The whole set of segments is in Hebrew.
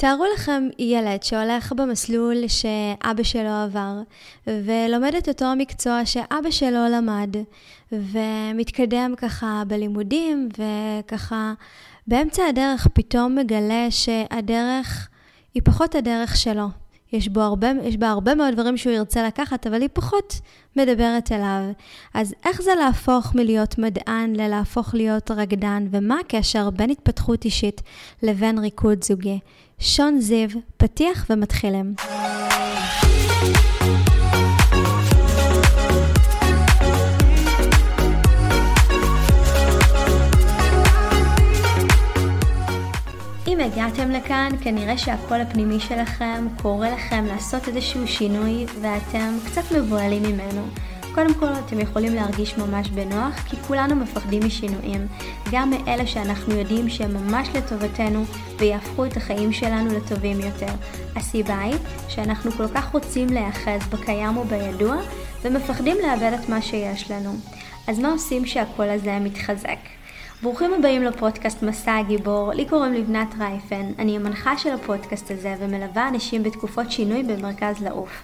תארו לכם ילד שהולך במסלול שאבא שלו עבר, ולומד את אותו המקצוע שאבא שלו למד, ומתקדם ככה בלימודים, וככה באמצע הדרך פתאום מגלה שהדרך היא פחות הדרך שלו. יש, בו הרבה, יש בה הרבה מאוד דברים שהוא ירצה לקחת, אבל היא פחות מדברת אליו. אז איך זה להפוך מלהיות מדען ללהפוך להיות רקדן, ומה הקשר בין התפתחות אישית לבין ריקוד זוגי? שון זיו, פתיח ומתחילים. אם הגעתם לכאן, כנראה שהקול הפנימי שלכם קורא לכם לעשות איזשהו שינוי ואתם קצת מבוהלים ממנו. קודם כל, אתם יכולים להרגיש ממש בנוח, כי כולנו מפחדים משינויים, גם מאלה שאנחנו יודעים שהם ממש לטובתנו ויהפכו את החיים שלנו לטובים יותר. הסיבה היא שאנחנו כל כך רוצים להיאחז בקיים ובידוע, ומפחדים לאבד את מה שיש לנו. אז מה עושים שהקול הזה מתחזק? ברוכים הבאים לפודקאסט מסע הגיבור, לי קוראים לבנת רייפן, אני המנחה של הפודקאסט הזה ומלווה אנשים בתקופות שינוי במרכז לעוף.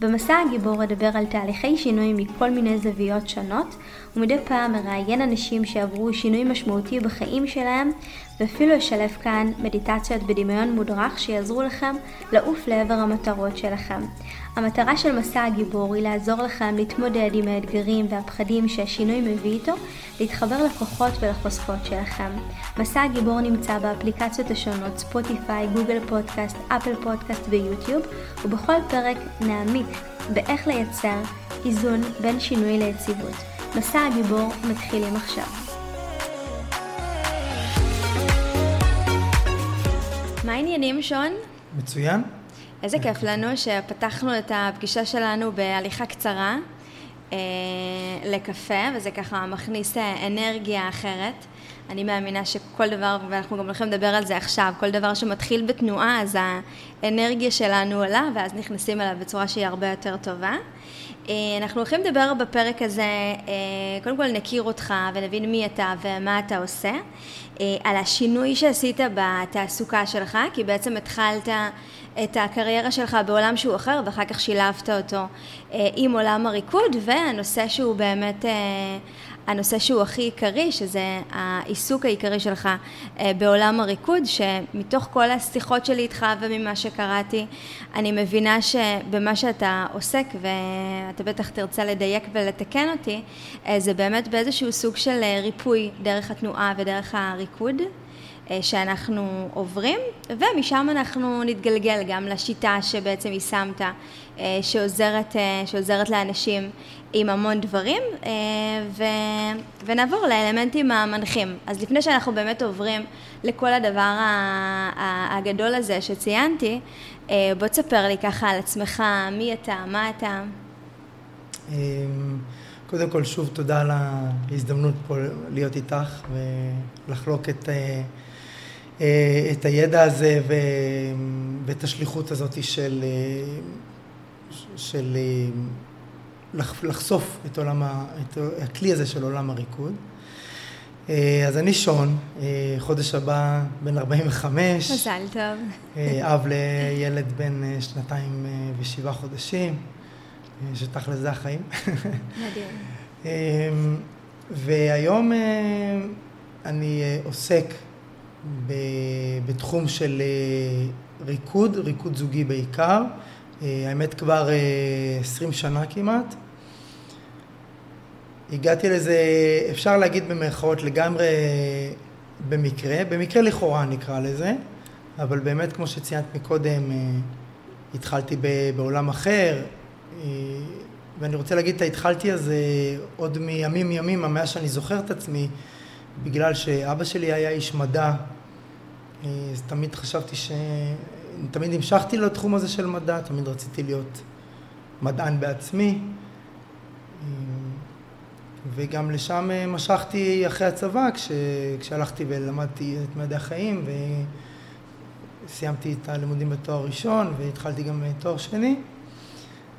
במסע הגיבור אדבר על תהליכי שינוי מכל מיני זוויות שונות, ומדי פעם מראיין אנשים שעברו שינוי משמעותי בחיים שלהם, ואפילו אשלב כאן מדיטציות בדמיון מודרך שיעזרו לכם לעוף לעבר המטרות שלכם. המטרה של מסע הגיבור היא לעזור לכם להתמודד עם האתגרים והפחדים שהשינוי מביא איתו, להתחבר לכוחות ולחוזקות שלכם. מסע הגיבור נמצא באפליקציות השונות ספוטיפיי, גוגל פודקאסט, אפל פודקאסט ויוטיוב, ובכל פרק נעמיק באיך לייצר איזון בין שינוי ליציבות. מסע הגיבור מתחילים עכשיו. מה העניינים, שון? מצוין. איזה כיף לנו שפתחנו את הפגישה שלנו בהליכה קצרה אה, לקפה, וזה ככה מכניס אה, אנרגיה אחרת. אני מאמינה שכל דבר, ואנחנו גם הולכים לדבר על זה עכשיו, כל דבר שמתחיל בתנועה, אז האנרגיה שלנו עולה, ואז נכנסים אליו בצורה שהיא הרבה יותר טובה. אה, אנחנו הולכים לדבר בפרק הזה, אה, קודם כל נכיר אותך ונבין מי אתה ומה אתה עושה, על השינוי שעשית בתעסוקה שלך, כי בעצם התחלת את הקריירה שלך בעולם שהוא אחר ואחר כך שילבת אותו עם עולם הריקוד והנושא שהוא באמת הנושא שהוא הכי עיקרי, שזה העיסוק העיקרי שלך אה, בעולם הריקוד, שמתוך כל השיחות שלי איתך וממה שקראתי, אני מבינה שבמה שאתה עוסק, ואתה בטח תרצה לדייק ולתקן אותי, אה, זה באמת באיזשהו סוג של אה, ריפוי דרך התנועה ודרך הריקוד. שאנחנו עוברים, ומשם אנחנו נתגלגל גם לשיטה שבעצם יישמת, שעוזרת, שעוזרת לאנשים עם המון דברים, אה, ו... ונעבור לאלמנטים המנחים. אז לפני שאנחנו באמת עוברים לכל הדבר הגדול הזה שציינתי, אה, בוא תספר לי ככה על עצמך, מי אתה, מה אתה. אמ, קודם כל, שוב תודה על ההזדמנות פה להיות איתך ולחלוק את, אה, את הידע הזה ואת השליחות הזאת של, של לחשוף את עולם, ה, את הכלי הזה של עולם הריקוד. אה, אז אני שון, אה, חודש הבא בן 45. מזל טוב. אה, אב לילד בן שנתיים ושבעה חודשים, שתכל'ס זה החיים. מדהים. והיום אני עוסק בתחום של ריקוד, ריקוד זוגי בעיקר. האמת כבר עשרים שנה כמעט. הגעתי לזה, אפשר להגיד במרכאות לגמרי במקרה, במקרה לכאורה נקרא לזה, אבל באמת כמו שציינת מקודם, אה, התחלתי בעולם אחר, אה, ואני רוצה להגיד את ההתחלתי הזה עוד מימים ימים, מאז שאני זוכר את עצמי, בגלל שאבא שלי היה איש מדע, אה, אז תמיד חשבתי ש... תמיד המשכתי לתחום הזה של מדע, תמיד רציתי להיות מדען בעצמי. וגם לשם אה, משכתי אחרי הצבא, כש, כשהלכתי ולמדתי את מדעי החיים וסיימתי את הלימודים בתואר ראשון והתחלתי גם תואר שני.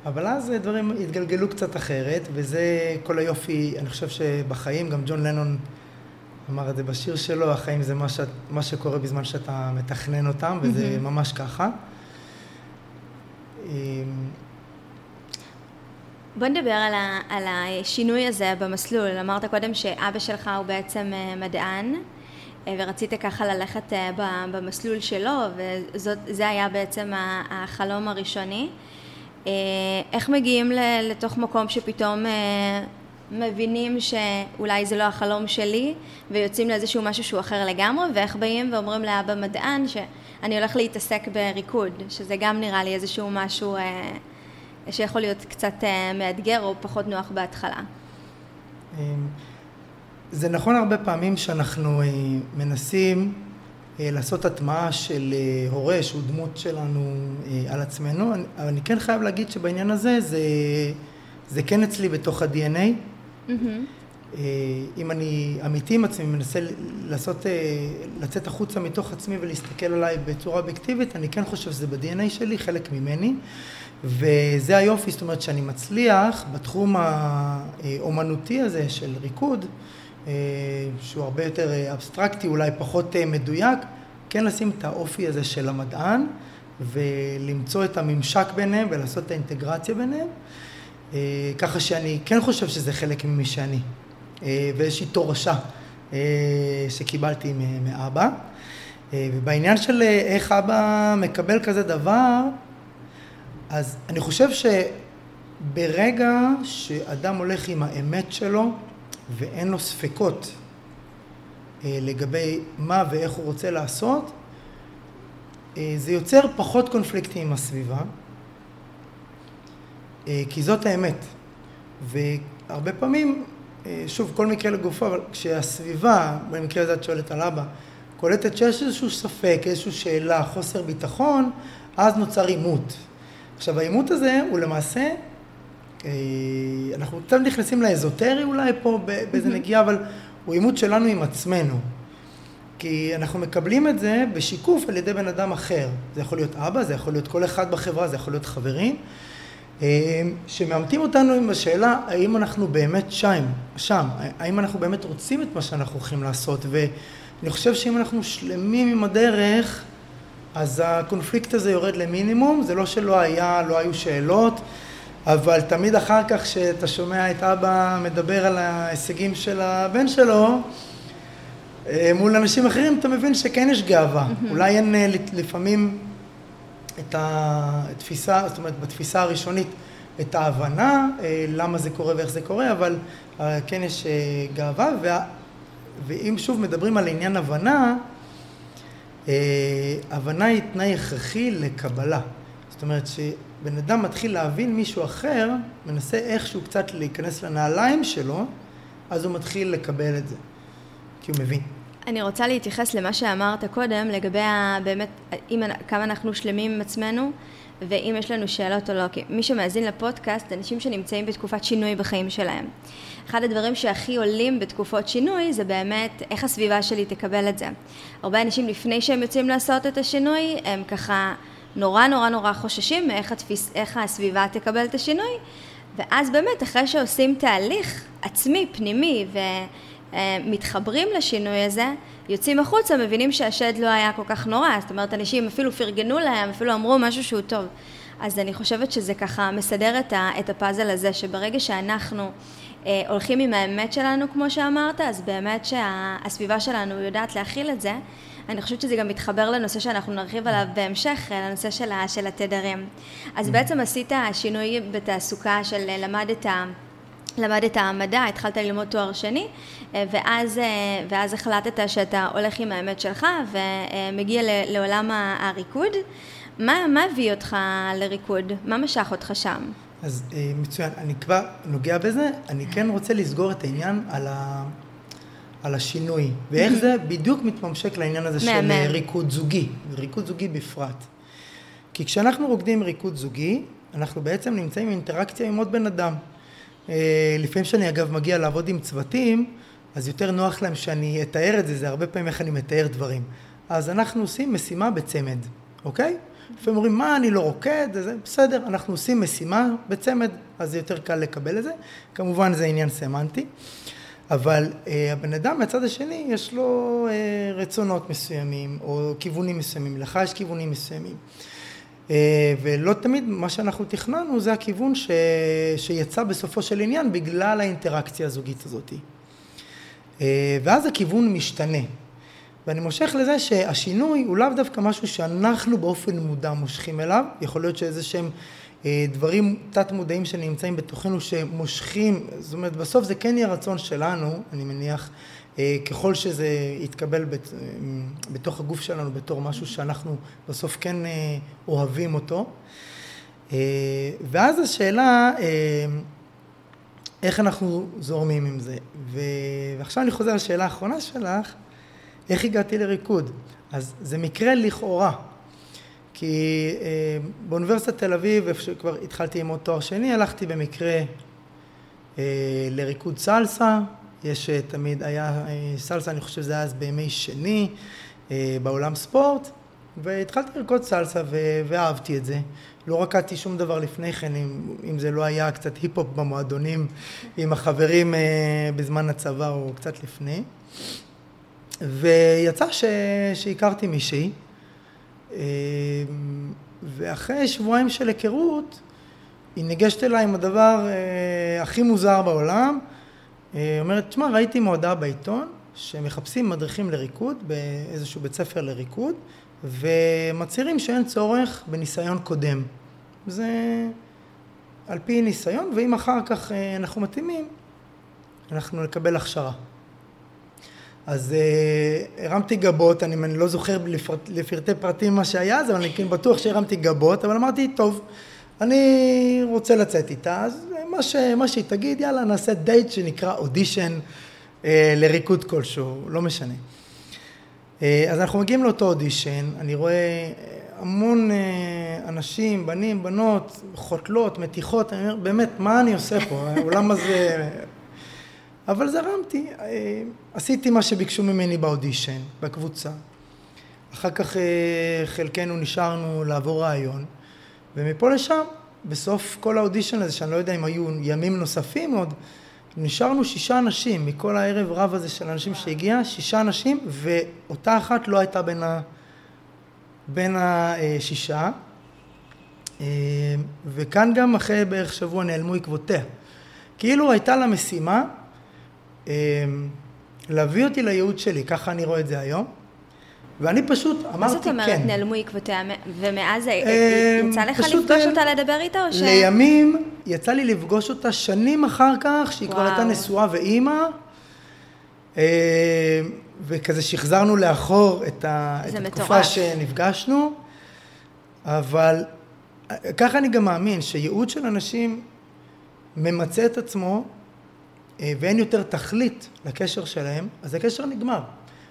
אבל אז דברים התגלגלו קצת אחרת, וזה כל היופי, אני חושב שבחיים, גם ג'ון לנון אמר את זה בשיר שלו, החיים זה מה, ש... מה שקורה בזמן שאתה מתכנן אותם, וזה mm-hmm. ממש ככה. אמ, בוא נדבר על, ה, על השינוי הזה במסלול. אמרת קודם שאבא שלך הוא בעצם אה, מדען, אה, ורצית ככה ללכת אה, במסלול שלו, וזה היה בעצם החלום הראשוני. איך מגיעים לתוך מקום שפתאום מבינים שאולי זה לא החלום שלי, ויוצאים לאיזשהו משהו שהוא אחר לגמרי, ואיך באים ואומרים לאבא מדען שאני הולך להתעסק בריקוד, שזה גם נראה לי איזשהו משהו... שיכול להיות קצת אה, מאתגר או פחות נוח בהתחלה. אמ, זה נכון הרבה פעמים שאנחנו אה, מנסים אה, לעשות הטמעה של הורה שהוא דמות שלנו על עצמנו, אבל אני כן חייב להגיד שבעניין הזה זה, זה כן אצלי בתוך ה-DNA. Mm-hmm. אם אני אמיתי עם עצמי, מנסה לעשות, לצאת החוצה מתוך עצמי ולהסתכל עליי בצורה אובייקטיבית, אני כן חושב שזה ב-DNA שלי, חלק ממני. וזה היופי, זאת אומרת שאני מצליח בתחום האומנותי הזה של ריקוד, אה, שהוא הרבה יותר אה, אבסטרקטי, אולי פחות אה, מדויק, כן לשים את האופי הזה של המדען ולמצוא את הממשק ביניהם ולעשות את האינטגרציה ביניהם, ככה שאני כן חושב שזה חלק ממי שאני, ואיזושהי תורשה שקיבלתי מאבא. ובעניין של איך אבא מקבל כזה דבר, אז אני חושב שברגע שאדם הולך עם האמת שלו ואין לו ספקות אה, לגבי מה ואיך הוא רוצה לעשות, אה, זה יוצר פחות קונפליקטים עם הסביבה, אה, כי זאת האמת. והרבה פעמים, שוב, כל מקרה לגופו, אבל כשהסביבה, במקרה הזה את שואלת על אבא, קולטת שיש איזשהו ספק, איזושהי שאלה, חוסר ביטחון, אז נוצר עימות. עכשיו העימות הזה הוא למעשה, אה, אנחנו קצת נכנסים לאזוטרי אולי פה באיזה נגיעה, אבל הוא עימות שלנו עם עצמנו. כי אנחנו מקבלים את זה בשיקוף על ידי בן אדם אחר. זה יכול להיות אבא, זה יכול להיות כל אחד בחברה, זה יכול להיות חברים, אה, שמאמתים אותנו עם השאלה האם אנחנו באמת שם, שם, האם אנחנו באמת רוצים את מה שאנחנו הולכים לעשות. ואני חושב שאם אנחנו שלמים עם הדרך, אז הקונפליקט הזה יורד למינימום, זה לא שלא היה, לא היו שאלות, אבל תמיד אחר כך כשאתה שומע את אבא מדבר על ההישגים של הבן שלו, אה, מול אנשים אחרים אתה מבין שכן יש גאווה. Mm-hmm. אולי אין אה, לפעמים את התפיסה, זאת אומרת בתפיסה הראשונית את ההבנה אה, למה זה קורה ואיך זה קורה, אבל כן יש גאווה, ואם שוב מדברים על עניין הבנה, אה, הבנה היא תנאי הכרחי לקבלה. זאת אומרת שבן אדם מתחיל להבין מישהו אחר, מנסה איכשהו קצת להיכנס לנעליים שלו, אז הוא מתחיל לקבל את זה, כי הוא מבין. אני רוצה להתייחס למה שאמרת קודם, לגבי באמת, אם, כמה אנחנו שלמים עם עצמנו, ואם יש לנו שאלות או לא. כי מי שמאזין לפודקאסט, אנשים שנמצאים בתקופת שינוי בחיים שלהם. אחד הדברים שהכי עולים בתקופות שינוי זה באמת איך הסביבה שלי תקבל את זה. הרבה אנשים לפני שהם יוצאים לעשות את השינוי, הם ככה נורא נורא נורא חוששים מאיך התפיס, הסביבה תקבל את השינוי, ואז באמת אחרי שעושים תהליך עצמי, פנימי, ומתחברים לשינוי הזה, יוצאים החוצה, מבינים שהשד לא היה כל כך נורא, זאת אומרת אנשים אפילו פרגנו להם, אפילו אמרו משהו שהוא טוב. אז אני חושבת שזה ככה מסדר את הפאזל הזה, שברגע שאנחנו אה, הולכים עם האמת שלנו, כמו שאמרת, אז באמת שהסביבה שלנו יודעת להכיל את זה. אני חושבת שזה גם מתחבר לנושא שאנחנו נרחיב עליו בהמשך, אה, לנושא של, של התדרים. אז בעצם עשית שינוי בתעסוקה של אה, למדת, למדת מדע, התחלת ללמוד תואר שני, ואז, ואז החלטת שאתה הולך עם האמת שלך ומגיע לעולם הריקוד. מה, מה הביא אותך לריקוד? מה משך אותך שם? אז אה, מצוין, אני כבר נוגע בזה, אני כן רוצה לסגור את העניין על, ה, על השינוי, ואיך זה בדיוק מתממשק לעניין הזה של אה, ריקוד זוגי, ריקוד זוגי בפרט. כי כשאנחנו רוקדים ריקוד זוגי, אנחנו בעצם נמצאים באינטראקציה עם עוד בן אדם. אה, לפעמים שאני אגב מגיע לעבוד עם צוותים, אז יותר נוח להם שאני אתאר את זה, זה הרבה פעמים איך אני מתאר דברים. אז אנחנו עושים משימה בצמד, אוקיי? לפעמים אומרים, מה, אני לא רוקד, זה בסדר, אנחנו עושים משימה בצמד, אז זה יותר קל לקבל את זה. כמובן זה עניין סמנטי. אבל אה, הבן אדם מהצד השני יש לו אה, רצונות מסוימים או כיוונים מסוימים, לך יש כיוונים מסוימים. אה, ולא תמיד מה שאנחנו תכננו זה הכיוון ש... שיצא בסופו של עניין בגלל האינטראקציה הזוגית הזאת. אה, ואז הכיוון משתנה. ואני מושך לזה שהשינוי הוא לאו דווקא משהו שאנחנו באופן מודע מושכים אליו, יכול להיות שאיזה שהם אה, דברים תת מודעים שנמצאים בתוכנו שמושכים, זאת אומרת בסוף זה כן יהיה רצון שלנו, אני מניח, ככל שזה יתקבל בתוך הגוף שלנו בתור משהו שאנחנו בסוף כן אוהבים אותו. ואז השאלה איך אנחנו זורמים עם זה. ועכשיו אני חוזר לשאלה האחרונה שלך, איך הגעתי לריקוד? אז זה מקרה לכאורה, כי אה, באוניברסיטת תל אביב, איפה שכבר התחלתי עם עוד תואר שני, הלכתי במקרה אה, לריקוד סלסה, יש אה, תמיד, היה סלסה, אני חושב שזה היה אז בימי שני, בעולם ספורט, והתחלתי לרקוד סלסה ואהבתי את זה. לא רקדתי שום דבר לפני כן, אם, אם זה לא היה קצת היפ-הופ במועדונים עם החברים בזמן הצבא או קצת לפני. ויצא ש... שהכרתי מישהי, אה, ואחרי שבועיים של היכרות, היא ניגשת אליי עם הדבר אה, הכי מוזר בעולם, אה, אומרת, תשמע, ראיתי מודעה בעיתון שמחפשים מדריכים לריקוד באיזשהו בית ספר לריקוד, ומצהירים שאין צורך בניסיון קודם. זה על פי ניסיון, ואם אחר כך אנחנו מתאימים, אנחנו נקבל הכשרה. אז uh, הרמתי גבות, אני, אני לא זוכר לפרט, לפרטי פרטים מה שהיה אז, אני כן בטוח שהרמתי גבות, אבל אמרתי, טוב, אני רוצה לצאת איתה, אז מה, ש, מה שהיא תגיד, יאללה, נעשה דייט שנקרא אודישן uh, לריקוד כלשהו, לא משנה. Uh, אז אנחנו מגיעים לאותו אודישן, אני רואה המון uh, אנשים, בנים, בנות, חותלות, מתיחות, אני אומר, באמת, מה אני עושה פה? העולם הזה אבל זרמתי, אה, עשיתי מה שביקשו ממני באודישן, בקבוצה. אחר כך אה, חלקנו נשארנו לעבור רעיון, ומפה לשם, בסוף כל האודישן הזה, שאני לא יודע אם היו ימים נוספים עוד, נשארנו שישה אנשים מכל הערב רב הזה של אנשים שהגיע, שישה אנשים, ואותה אחת לא הייתה בין, ה... בין השישה. אה, וכאן גם אחרי בערך שבוע נעלמו עקבותיה. כאילו הייתה לה משימה אמ, להביא אותי לייעוד שלי, ככה אני רואה את זה היום. ואני פשוט אמרתי כן. מה זאת אומרת כן. נעלמו עקבותיה, ומאז אמ, יצא לך לפגוש אה, אותה לדבר איתה או ש... לימים יצא לי לפגוש אותה שנים אחר כך, שהיא כבר הייתה נשואה ואימא, אמ, וכזה שחזרנו לאחור את, ה... את התקופה שנפגשנו, אבל ככה אני גם מאמין שייעוד של אנשים ממצה את עצמו אה, ואין יותר תכלית לקשר שלהם, אז הקשר נגמר.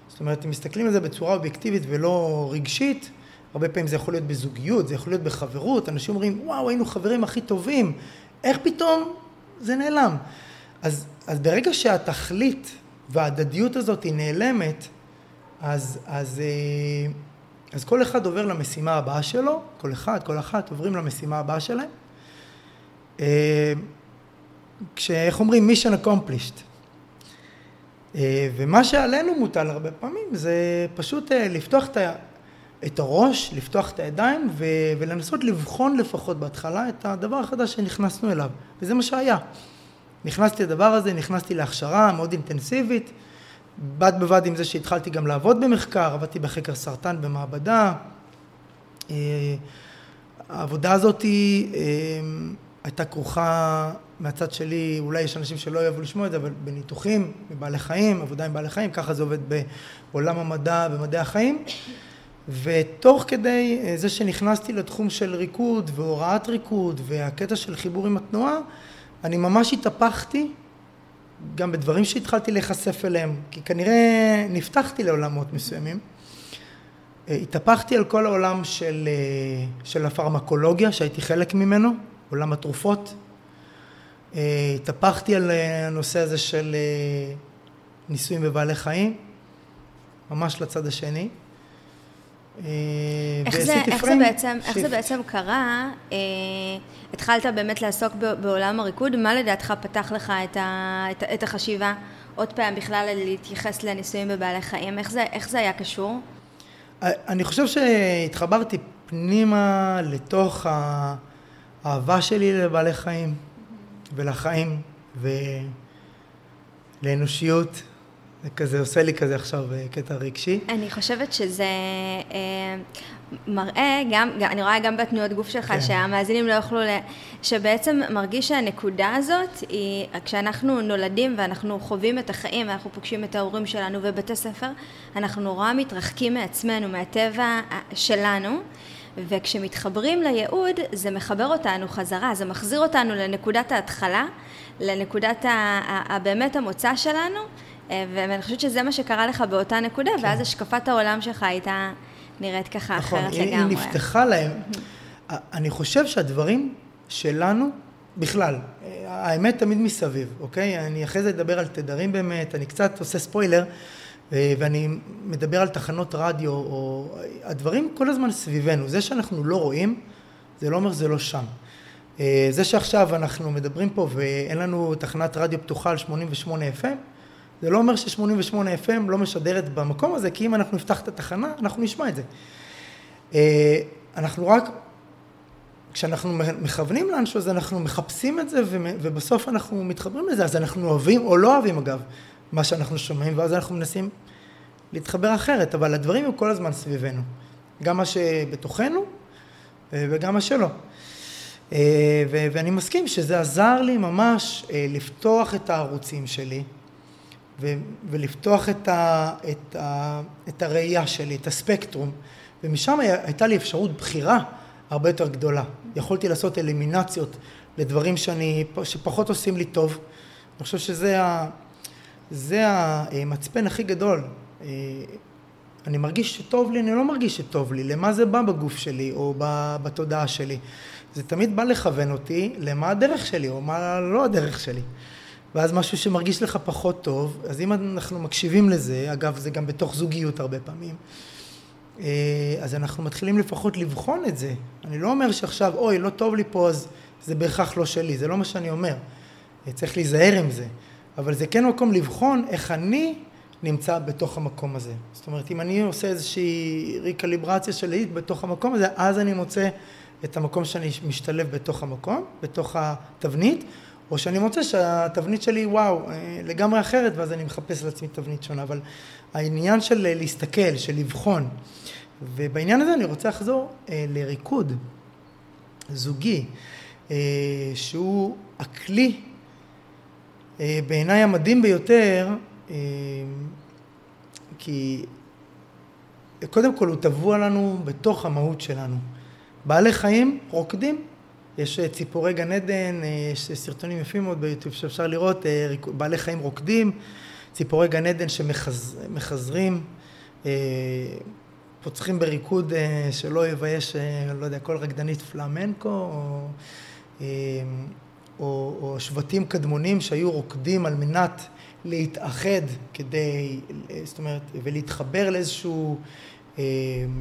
זאת אומרת, אם מסתכלים על זה בצורה אובייקטיבית ולא רגשית, הרבה פעמים זה יכול להיות בזוגיות, זה יכול להיות בחברות, אנשים אומרים, וואו, היינו חברים הכי טובים, איך פתאום זה נעלם? אז, אז ברגע שהתכלית וההדדיות הזאת היא נעלמת, אז, אז, אה, אז כל אחד עובר למשימה הבאה שלו, כל אחד, כל אחת עוברים למשימה הבאה שלהם. אה, כשאיך אומרים mission accomplished. אה, ומה שעלינו מוטל הרבה פעמים זה פשוט אה, לפתוח את, ה, את הראש, לפתוח את הידיים ו, ולנסות לבחון לפחות בהתחלה את הדבר החדש שנכנסנו אליו, וזה מה שהיה. נכנסתי לדבר הזה, נכנסתי להכשרה מאוד אינטנסיבית, בד בבד עם זה שהתחלתי גם לעבוד במחקר, עבדתי בחקר סרטן במעבדה. אה, העבודה הזאת הייתה כרוכה מהצד שלי, אולי יש אנשים שלא יאהבו לשמוע את זה, אבל בניתוחים, בבעלי חיים, עבודה עם בעלי חיים, ככה זה עובד בעולם המדע, במדעי החיים. ותוך כדי אה, זה שנכנסתי לתחום של ריקוד והוראת ריקוד והקטע של חיבור עם התנועה, אני ממש התהפכתי גם בדברים שהתחלתי להיחשף אליהם, כי כנראה נפתחתי לעולמות מסוימים. אה, התהפכתי על כל העולם של, אה, של הפרמקולוגיה שהייתי חלק ממנו, עולם התרופות. אה, התהפכתי על אה, הנושא הזה של אה, ניסויים בבעלי חיים, ממש לצד השני. איך זה, איך, זה בעצם, איך זה בעצם קרה? אה, התחלת באמת לעסוק בעולם הריקוד, מה לדעתך פתח לך את, ה, את, את החשיבה? עוד פעם בכלל להתייחס לניסויים בבעלי חיים? איך זה, איך זה היה קשור? אני חושב שהתחברתי פנימה לתוך האהבה שלי לבעלי חיים ולחיים ולאנושיות. זה כזה עושה לי כזה עכשיו אה, קטע רגשי. אני חושבת שזה אה, מראה, גם, גם, אני רואה גם בתנועות גוף שלך, כן. שהמאזינים לא יוכלו, ל... שבעצם מרגיש שהנקודה הזאת היא, כשאנחנו נולדים ואנחנו חווים את החיים ואנחנו פוגשים את ההורים שלנו ובתי ספר, אנחנו נורא מתרחקים מעצמנו, מהטבע שלנו. וכשמתחברים לייעוד זה מחבר אותנו חזרה, זה מחזיר אותנו לנקודת ההתחלה, לנקודת הבאמת המוצא שלנו, אה, ואני חושבת שזה מה שקרה לך באותה נקודה, כן. ואז השקפת העולם שלך הייתה נראית ככה נכון, אחרת לגמרי. נכון, היא נפתחה להם. אני חושב שהדברים שלנו, בכלל, האמת תמיד מסביב, אוקיי? אני אחרי זה אדבר על תדרים באמת, אני קצת עושה ספוילר, אה, ואני מדבר על תחנות רדיו, או הדברים כל הזמן סביבנו. זה שאנחנו לא רואים, זה לא אומר שזה לא שם. אה, זה שעכשיו אנחנו מדברים פה ואין לנו תחנת רדיו פתוחה על 88 FM, זה לא אומר ש-88 FM לא משדרת במקום הזה, כי אם אנחנו נפתח את התחנה, אנחנו נשמע את זה. אה, אנחנו רק, כשאנחנו מכוונים לאנשהו, אז אנחנו מחפשים את זה, ובסוף אנחנו מתחברים לזה, אז אנחנו אוהבים, או לא אוהבים אגב, מה שאנחנו שומעים, ואז אנחנו מנסים להתחבר אחרת, אבל הדברים הם כל הזמן סביבנו. גם מה שבתוכנו, אה, וגם מה שלא. אה, ואני מסכים שזה עזר לי ממש לפתוח את הערוצים שלי. ולפתוח את, ה- את, ה- את הראייה שלי, את הספקטרום, ומשם הייתה לי אפשרות בחירה הרבה יותר גדולה. יכולתי לעשות אלימינציות לדברים שאני, שפחות עושים לי טוב. אני חושב שזה ה, זה המצפן הכי גדול. אה, אני מרגיש שטוב לי, אני לא מרגיש שטוב לי, למה זה בא בגוף שלי או בתודעה שלי. זה תמיד בא לכוון אותי למה הדרך שלי או מה לא הדרך שלי. ואז משהו שמרגיש לך פחות טוב, אז אם אנחנו מקשיבים לזה, אגב זה גם בתוך זוגיות הרבה פעמים, אה, אז אנחנו מתחילים לפחות לבחון את זה. אני לא אומר שעכשיו, אוי, לא טוב לי פה, אז זה בהכרח לא שלי, זה לא מה שאני אומר. צריך להיזהר עם זה. אבל זה כן מקום לבחון איך אני נמצא בתוך המקום הזה. זאת אומרת, אם אני עושה איזושהי ריקליברציה של לאית בתוך המקום הזה, אז אני מוצא את המקום שאני משתלב בתוך המקום, בתוך התבנית, או שאני מוצא שהתבנית שלי וואו אה, לגמרי אחרת ואז אני מחפש לעצמי תבנית שונה אבל העניין של להסתכל של לבחון ובעניין הזה אני רוצה לחזור אה, לריקוד זוגי אה, שהוא הכלי בעיניי המדהים ביותר אה, כי קודם כל הוא טבוע לנו בתוך המהות שלנו. בעלי חיים רוקדים יש אה, ציפורי גן עדן, אה, יש סרטונים יפים מאוד ביוטיוב שאפשר לראות, אה, בעלי חיים רוקדים, ציפורי גן עדן שמחזרים, פוצחים בריקוד שלא יבייש, לא יודע, כל רקדנית פלמנקו, או, או, או שבטים קדמונים שהיו רוקדים על מנת להתאחד כדי, זאת אומרת, ולהתחבר לאיזשהו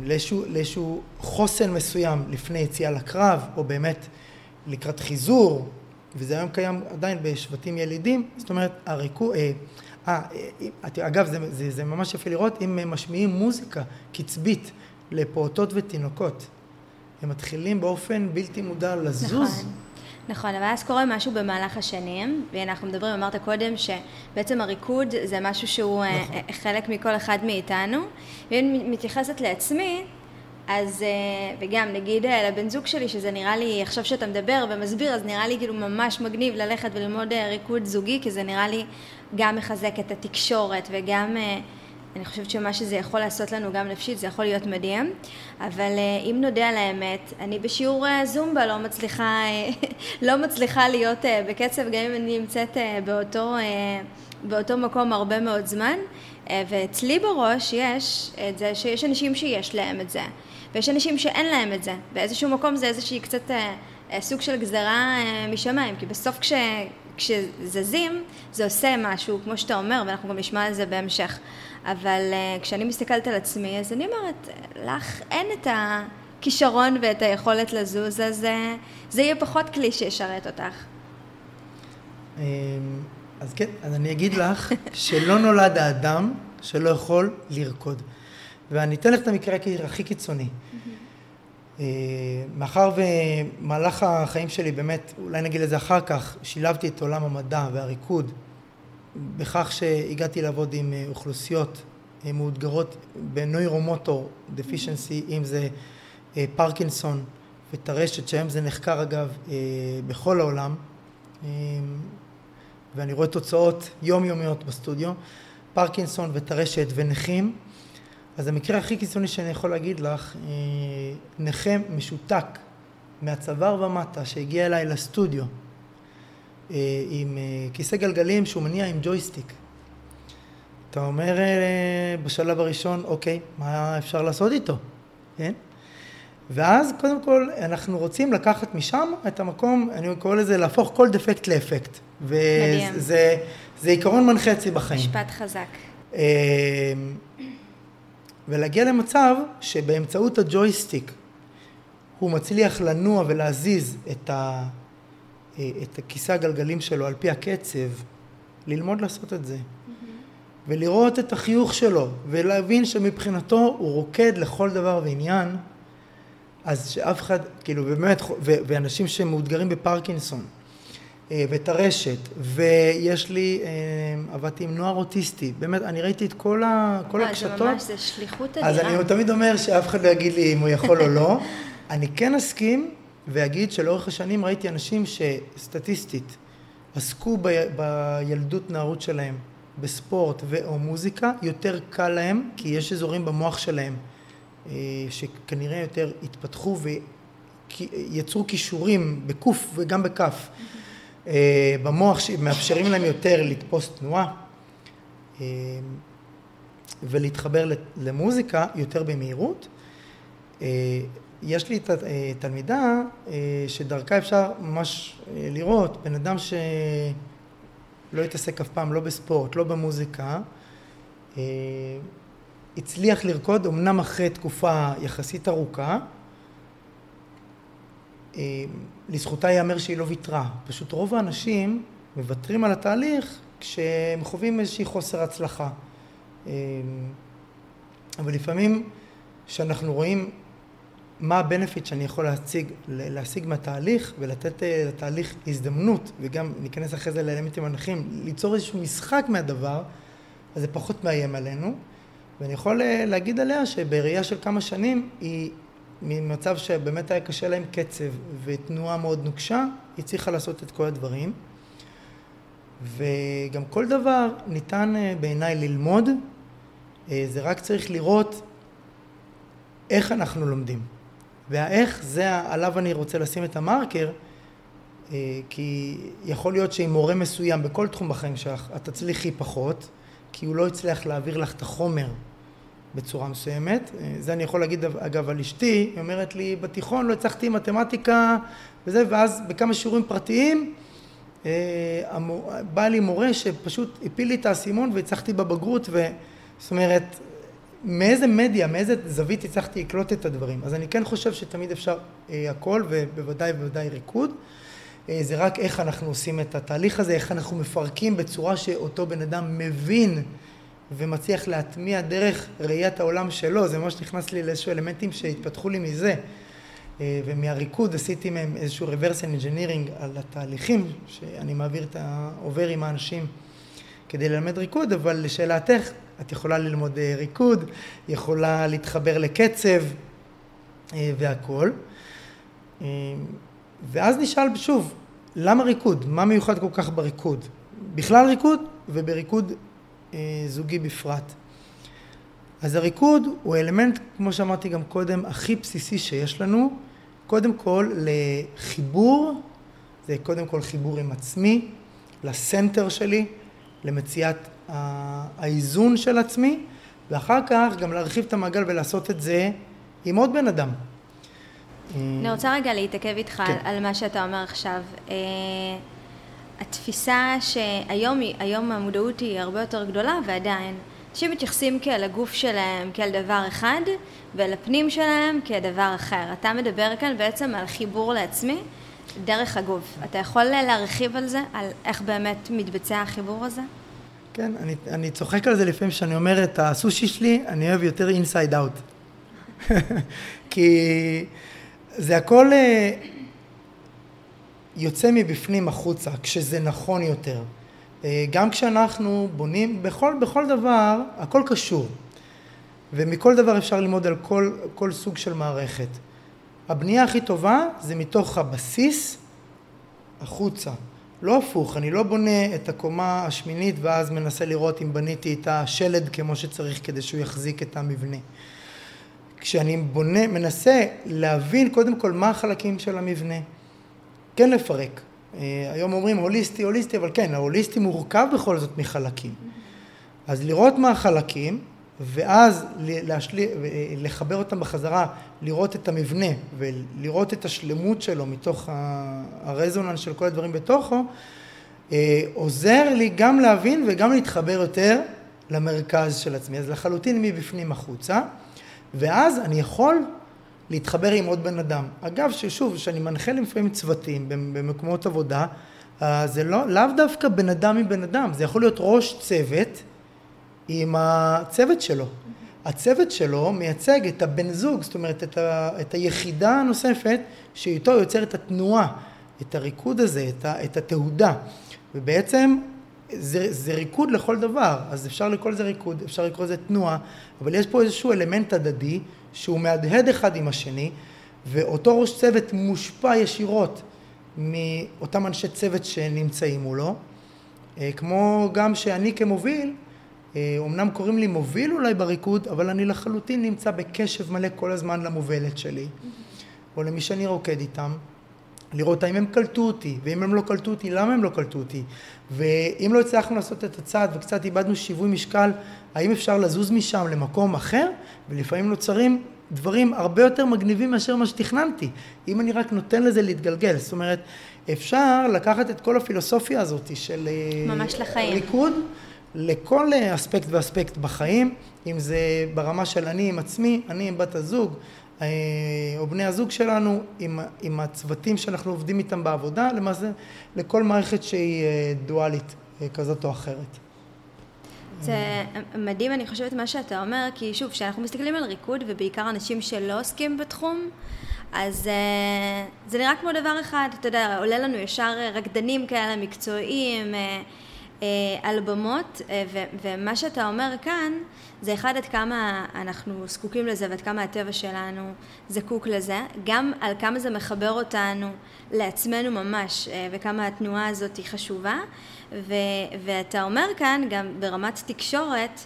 לאיזשהו, לאיזשהו חוסן מסוים לפני יציאה לקרב, או באמת לקראת חיזור, וזה היום קיים עדיין בשבטים ילידים, זאת אומרת, הריקוד, אה, אה, אה, אגב, זה, זה, זה ממש יפה לראות אם משמיעים מוזיקה קצבית לפעוטות ותינוקות. הם מתחילים באופן בלתי מודע לזוז. נכון. נכון, אבל אז קורה משהו במהלך השנים, ואנחנו מדברים, אמרת קודם, שבעצם הריקוד זה משהו שהוא אה, נכון. חלק מכל אחד מאיתנו. ואם מתייחסת לעצמי, אז, אה, וגם נגיד אה, לבן זוג שלי, שזה נראה לי, עכשיו שאתה מדבר ומסביר, אז נראה לי כאילו ממש מגניב ללכת וללמוד אה, ריקוד זוגי, כי זה נראה לי גם מחזק את התקשורת וגם, אני חושבת שמה שזה יכול לעשות לנו גם נפשית, זה יכול להיות מדהים, אבל אם נודה על האמת, אני בשיעור זומבה לא מצליחה, לא מצליחה להיות בקצב, גם אם אני נמצאת באותו, באותו מקום הרבה מאוד זמן, ואצלי בראש יש את זה שיש אנשים שיש להם את זה. ויש אנשים שאין להם את זה. באיזשהו מקום זה איזושהי קצת אה, אה, סוג של גזרה אה, משמיים, כי בסוף כש, כשזזים זה עושה משהו, כמו שאתה אומר, ואנחנו גם נשמע על זה בהמשך. אבל אה, כשאני מסתכלת על עצמי, אז אני אומרת, לך אין את הכישרון ואת היכולת לזוז, אז אה, זה יהיה פחות כלי שישרת אותך. אמ, אז כן, אז אני אגיד לך שלא נולד האדם שלא יכול לרקוד. ואני אתן לך את המקרה הכי קיצוני. אה, מאחר ומהלך החיים שלי באמת, אולי נגיד לזה אחר כך, שילבתי את עולם המדע והריקוד בכך שהגעתי לעבוד עם אה, אוכלוסיות אה, מאותגרות בנוירומוטור דפישנסי, אם זה פרקינסון וטרשת, שהיום זה נחקר אגב בכל העולם, ואני רואה תוצאות יומיומיות בסטודיו, פרקינסון וטרשת ונכים. אז המקרה הכי קיצוני שאני יכול להגיד לך, אה, נכה משותק מהצוואר ומטה שהגיע אליי לסטודיו אה, עם אה, כיסא גלגלים שהוא מניע עם ג'ויסטיק. אתה אומר בשלב הראשון, אוקיי, מה אפשר לעשות איתו, כן? ואז קודם כל אנחנו רוצים לקחת משם את המקום, אני קורא לזה להפוך כל דפקט לאפקט. וזה זה עיקרון מנחה אצלי בחיים. משפט חזק. ולהגיע למצב שבאמצעות הג'ויסטיק הוא מצליח לנוע ולהזיז את, ה, את הכיסא הגלגלים שלו על פי הקצב, ללמוד לעשות את זה. ולראות את החיוך שלו, ולהבין שמבחינתו הוא רוקד לכל דבר ועניין, אז שאף אחד, כאילו באמת, ואנשים שמאותגרים בפרקינסון, אה, ואת הרשת, ויש לי, אה, עבדתי עם נוער אוטיסטי, באמת, אני ראיתי את כל, ה, כל הקשתות. זה ממש, זה שליחות אדירה. אז אני תמיד אומר שאף אחד לא יגיד לי אם הוא יכול או לא. אני כן אסכים ואגיד שלאורך השנים ראיתי אנשים שסטטיסטית עסקו ב, בילדות נערות שלהם בספורט ו/או מוזיקה, יותר קל להם, כי יש אזורים במוח שלהם אה, שכנראה יותר התפתחו ויצרו כישורים בקוף וגם בכף. אה, במוח שמאפשרים להם יותר לתפוס תנועה אה, ולהתחבר למוזיקה יותר במהירות. אה, יש לי תלמידה שדרכה אפשר ממש לראות בן אדם שלא התעסק אף פעם לא בספורט, לא במוזיקה, הצליח לרקוד אמנם אחרי תקופה יחסית ארוכה אה, לזכותה ייאמר שהיא לא ויתרה. פשוט רוב האנשים מוותרים על התהליך כשהם חווים איזושהי חוסר הצלחה. אה, אבל לפעמים כשאנחנו רואים מה הבנפיט שאני יכול להציג, להשיג מהתהליך ולתת אה, לתהליך הזדמנות וגם ניכנס אחרי זה לאלמנטים הנכים, ליצור איזשהו משחק מהדבר, אז זה פחות מאיים עלינו. ואני יכול להגיד עליה שבראייה של כמה שנים היא ממצב שבאמת היה קשה להם קצב ותנועה מאוד נוקשה, היא צריכה לעשות את כל הדברים. וגם כל דבר ניתן אה, בעיניי ללמוד, אה, זה רק צריך לראות איך אנחנו לומדים. והאיך זה עליו אני רוצה לשים את המרקר, אה, כי יכול להיות שעם מורה מסוים בכל תחום בחיים שלך את תצליחי פחות, כי הוא לא הצליח להעביר לך את החומר בצורה מסוימת. אה, זה אני יכול להגיד אגב על אשתי, היא אומרת לי בתיכון לא הצלחתי מתמטיקה וזה, ואז בכמה שיעורים פרטיים אה, בא לי מורה שפשוט הפיל לי את האסימון והצלחתי בבגרות, ו... זאת אומרת, מאיזה מדיה, מאיזה זווית הצלחתי לקלוט את הדברים. אז אני כן חושב שתמיד אפשר אה, הכל, ובוודאי ובוודאי ריקוד. אה, זה רק איך אנחנו עושים את התהליך הזה, איך אנחנו מפרקים בצורה שאותו בן אדם מבין ומצליח להטמיע דרך ראיית העולם שלו, זה ממש נכנס לי לאיזשהו אלמנטים שהתפתחו לי מזה. אה, ומהריקוד עשיתי מהם איזשהו reverse engineering על התהליכים שאני מעביר את העובר עם האנשים כדי ללמד ריקוד, אבל לשאלתך, את יכולה ללמוד אה, ריקוד, יכולה להתחבר לקצב אה, והכל. ואז נשאל שוב, למה ריקוד? מה מיוחד כל כך בריקוד? בכלל ריקוד ובריקוד אה, זוגי בפרט. אז הריקוד הוא אלמנט, כמו שאמרתי גם קודם, הכי בסיסי שיש לנו, קודם כל לחיבור, זה קודם כל חיבור עם עצמי, לסנטר שלי, למציאת האיזון של עצמי, ואחר כך גם להרחיב את המעגל ולעשות את זה עם עוד בן אדם. אני רוצה רגע להתעכב איתך כן. על מה שאתה אומר עכשיו. אה, התפיסה שהיום היום המודעות היא הרבה יותר גדולה ועדיין אנשים מתייחסים כאל הגוף שלהם כאל דבר אחד ואל הפנים שלהם כדבר אחר. אתה מדבר כאן בעצם על חיבור לעצמי דרך הגוף. אתה יכול להרחיב על זה, על איך באמת מתבצע החיבור הזה? כן, אני, אני צוחק על זה לפעמים שאני אומר את הסושי שלי, אני אוהב יותר אינסייד אאוט. כי זה הכל אה, יוצא מבפנים החוצה, כשזה נכון יותר. אה, גם כשאנחנו בונים, בכל, בכל דבר, הכל קשור. ומכל דבר אפשר ללמוד על כל, כל סוג של מערכת. הבנייה הכי טובה זה מתוך הבסיס החוצה. לא הפוך, אני לא בונה את הקומה השמינית ואז מנסה לראות אם בניתי את השלד כמו שצריך כדי שהוא יחזיק את המבנה. כשאני בונה, מנסה להבין קודם כל מה החלקים של המבנה, כן לפרק. אה, היום אומרים הוליסטי, הוליסטי, אבל כן, ההוליסטי מורכב בכל זאת מחלקים. אז לראות מה החלקים, ואז להשלי, לחבר אותם בחזרה, לראות את המבנה ולראות את השלמות שלו מתוך הרזוננס של כל הדברים בתוכו, אה, עוזר לי גם להבין וגם להתחבר יותר למרכז של עצמי. אז לחלוטין מבפנים החוצה, ואז אני יכול להתחבר עם עוד בן אדם. אגב, ששוב, כשאני מנחה לפעמים צוותים במקומות עבודה, אה, זה לא, לאו דווקא בן אדם מבן אדם, זה יכול להיות ראש צוות עם הצוות שלו. הצוות שלו מייצג את הבן זוג, זאת אומרת את, ה, את היחידה הנוספת שאיתו יוצר את התנועה, את הריקוד הזה, את, ה, את התהודה. ובעצם זה, זה ריקוד לכל דבר, אז אפשר לקרוא לזה ריקוד, אפשר לקרוא לזה תנועה, אבל יש פה איזשהו אלמנט הדדי שהוא מהדהד אחד עם השני, ואותו ראש צוות מושפע ישירות מאותם אנשי צוות שנמצאים מולו, אה, כמו גם שאני כמוביל אומנם אה, קוראים לי מוביל אולי בריקוד, אבל אני לחלוטין נמצא בקשב מלא כל הזמן למובלת שלי, או למי שאני רוקד איתם, לראות האם הם קלטו אותי, ואם הם לא קלטו אותי, למה הם לא קלטו אותי, ואם לא הצלחנו לעשות את הצעד וקצת איבדנו שיווי משקל, האם אפשר לזוז משם למקום אחר, ולפעמים נוצרים דברים הרבה יותר מגניבים מאשר מה שתכננתי, אם אני רק נותן לזה להתגלגל, זאת אומרת, אפשר לקחת את כל הפילוסופיה הזאת של אה, ממש לחיים. ריקוד, לכל אספקט ואספקט בחיים, אם זה ברמה של אני עם עצמי, אני עם בת הזוג, אה, או בני הזוג שלנו, עם, עם הצוותים שאנחנו עובדים איתם בעבודה, למעשה לכל מערכת שהיא אה, דואלית אה, כזאת או אחרת. זה מדהים, אני חושבת מה שאתה אומר, כי שוב, כשאנחנו מסתכלים על ריקוד, ובעיקר אנשים שלא עוסקים בתחום, אז זה נראה כמו דבר אחד, אתה יודע, עולה לנו ישר רקדנים כאלה מקצועיים, על במות, אה, ומה שאתה אומר כאן, זה אחד עד כמה אנחנו זקוקים לזה ועד כמה הטבע שלנו זקוק לזה, גם על כמה זה מחבר אותנו לעצמנו ממש, אה, וכמה התנועה הזאת היא חשובה, ואתה אומר כאן גם ברמת תקשורת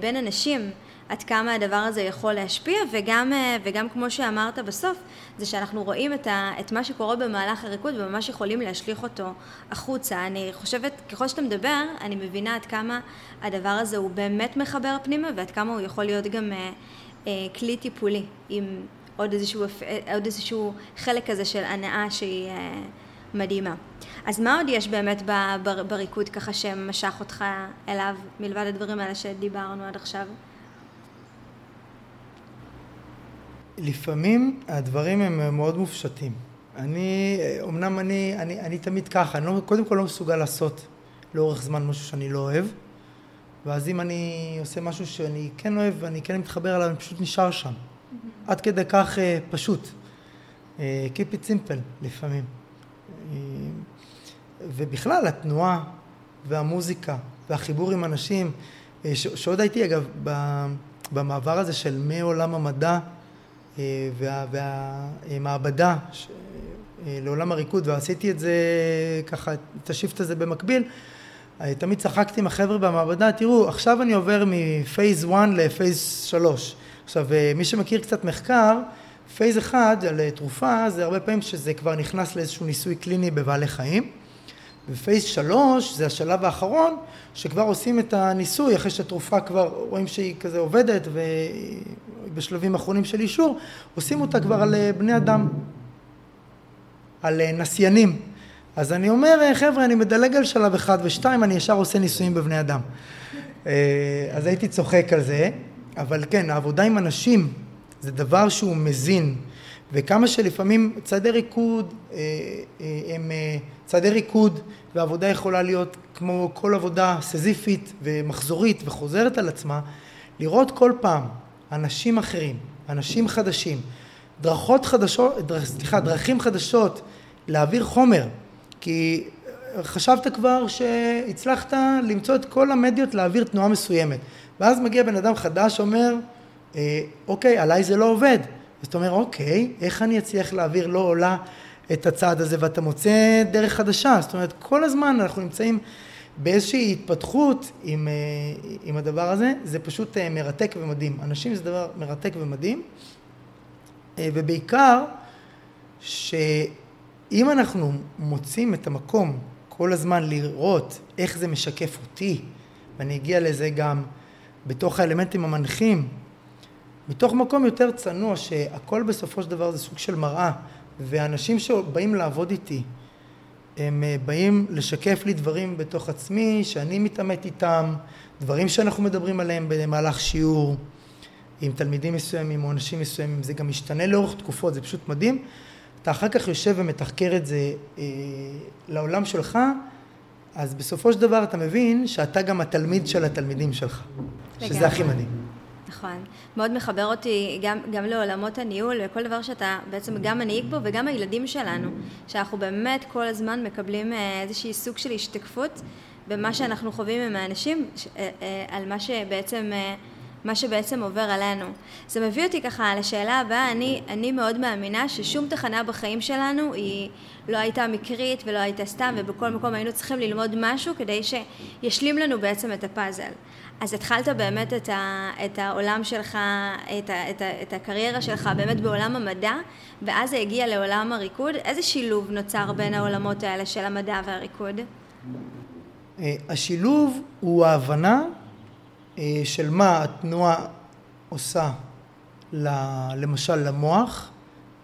בין אנשים, עד כמה הדבר הזה יכול להשפיע, וגם, אה, וגם כמו שאמרת בסוף, זה שאנחנו רואים את, ה, את מה שקורה במהלך הריקוד וממש יכולים להשליך אותו החוצה. אני חושבת, ככל שאתה מדבר, אני מבינה עד כמה הדבר הזה הוא באמת מחבר פנימה, ועד כמה הוא יכול להיות גם אה, אה, כלי טיפולי, עם עוד איזשהו, אה, עוד איזשהו חלק כזה של הנאה שהיא אה, מדהימה. אז מה עוד יש באמת בריקוד ככה שמשך אותך אליו, מלבד הדברים האלה שדיברנו עד עכשיו? לפעמים הדברים הם מאוד מופשטים. אני, אמנם אני, אני, אני תמיד ככה, אני לא, קודם כל לא מסוגל לעשות לאורך זמן משהו שאני לא אוהב, ואז אם אני עושה משהו שאני כן אוהב ואני כן מתחבר אליו, אני פשוט נשאר שם. Mm-hmm. עד כדי כך אה, פשוט. אה, keep it simple לפעמים. אה, ובכלל התנועה והמוזיקה והחיבור עם אנשים, שעוד הייתי אגב במעבר הזה של מעולם המדע אה, וה, והמעבדה אה, לעולם הריקוד ועשיתי את זה ככה את ה shift הזה במקביל. אה, תמיד צחקתי עם החבר'ה במעבדה תראו עכשיו אני עובר מ phase 1 ל phase 3 עכשיו מי שמכיר קצת מחקר phase 1 על תרופה זה הרבה פעמים שזה כבר נכנס לאיזשהו ניסוי קליני בבעלי חיים ו phase שלוש זה השלב האחרון שכבר עושים את הניסוי אחרי שהתרופה כבר רואים שהיא כזה עובדת ובשלבים אחרונים של אישור עושים אותה כבר על אה, בני אדם. על אה, נסיינים. אז אני אומר אה, חבר'ה אני מדלג על שלב אחד ושתיים אני ישר עושה ניסויים בבני אדם. אז הייתי צוחק על זה אבל כן העבודה עם אנשים זה דבר שהוא מזין וכמה שלפעמים צעדי ריקוד הם צעדי ריקוד ועבודה יכולה להיות כמו כל עבודה סזיפית ומחזורית וחוזרת על עצמה, לראות כל פעם אנשים אחרים, אנשים חדשים, דרכות חדשות, דרכ, סליחה, דרכים חדשות להעביר חומר, כי חשבת כבר שהצלחת למצוא את כל המדיות להעביר תנועה מסוימת, ואז מגיע בן אדם חדש אומר, אה, אוקיי, עליי זה לא עובד, אז אתה אומר, אוקיי, איך אני אצליח להעביר לא עולה את הצעד הזה, ואתה מוצא דרך חדשה, זאת אומרת, כל הזמן אנחנו נמצאים באיזושהי התפתחות עם, אה, עם הדבר הזה, זה פשוט אה, מרתק ומדהים. אנשים זה דבר מרתק ומדהים, אה, ובעיקר שאם אנחנו מוצאים את המקום כל הזמן לראות איך זה משקף אותי, ואני אגיע לזה גם בתוך האלמנטים המנחים, מתוך מקום יותר צנוע שהכל בסופו של דבר זה סוג של מראה ואנשים שבאים לעבוד איתי הם אה, באים לשקף לי דברים בתוך עצמי שאני מתעמת איתם, דברים שאנחנו מדברים עליהם במהלך שיעור עם תלמידים מסוימים או אנשים מסוימים, זה גם משתנה לאורך תקופות, זה פשוט מדהים. אתה אחר כך יושב ומתחקר את זה אה, לעולם שלך, אז בסופו של דבר אתה מבין שאתה גם התלמיד של התלמידים שלך. שזה הכי מדהים. נכון. מאוד מחבר אותי גם, גם לעולמות הניהול וכל דבר שאתה בעצם גם מנהיג בו וגם הילדים שלנו, שאנחנו באמת כל הזמן מקבלים אה, איזושהי סוג של השתקפות במה שאנחנו חווים עם האנשים, אה, אה, על מה שבעצם... מה שבעצם עובר עלינו. זה מביא אותי ככה לשאלה הבאה, אני, אני מאוד מאמינה ששום תחנה בחיים שלנו היא לא הייתה מקרית ולא הייתה סתם ובכל מקום היינו צריכים ללמוד משהו כדי שישלים לנו בעצם את הפאזל. אז התחלת באמת את, ה, את העולם שלך, את, ה, את, ה, את הקריירה שלך באמת בעולם המדע, ואז זה הגיע לעולם הריקוד. איזה שילוב נוצר בין העולמות האלה של המדע והריקוד? אה, השילוב הוא ההבנה אה, של מה התנועה עושה למשל למוח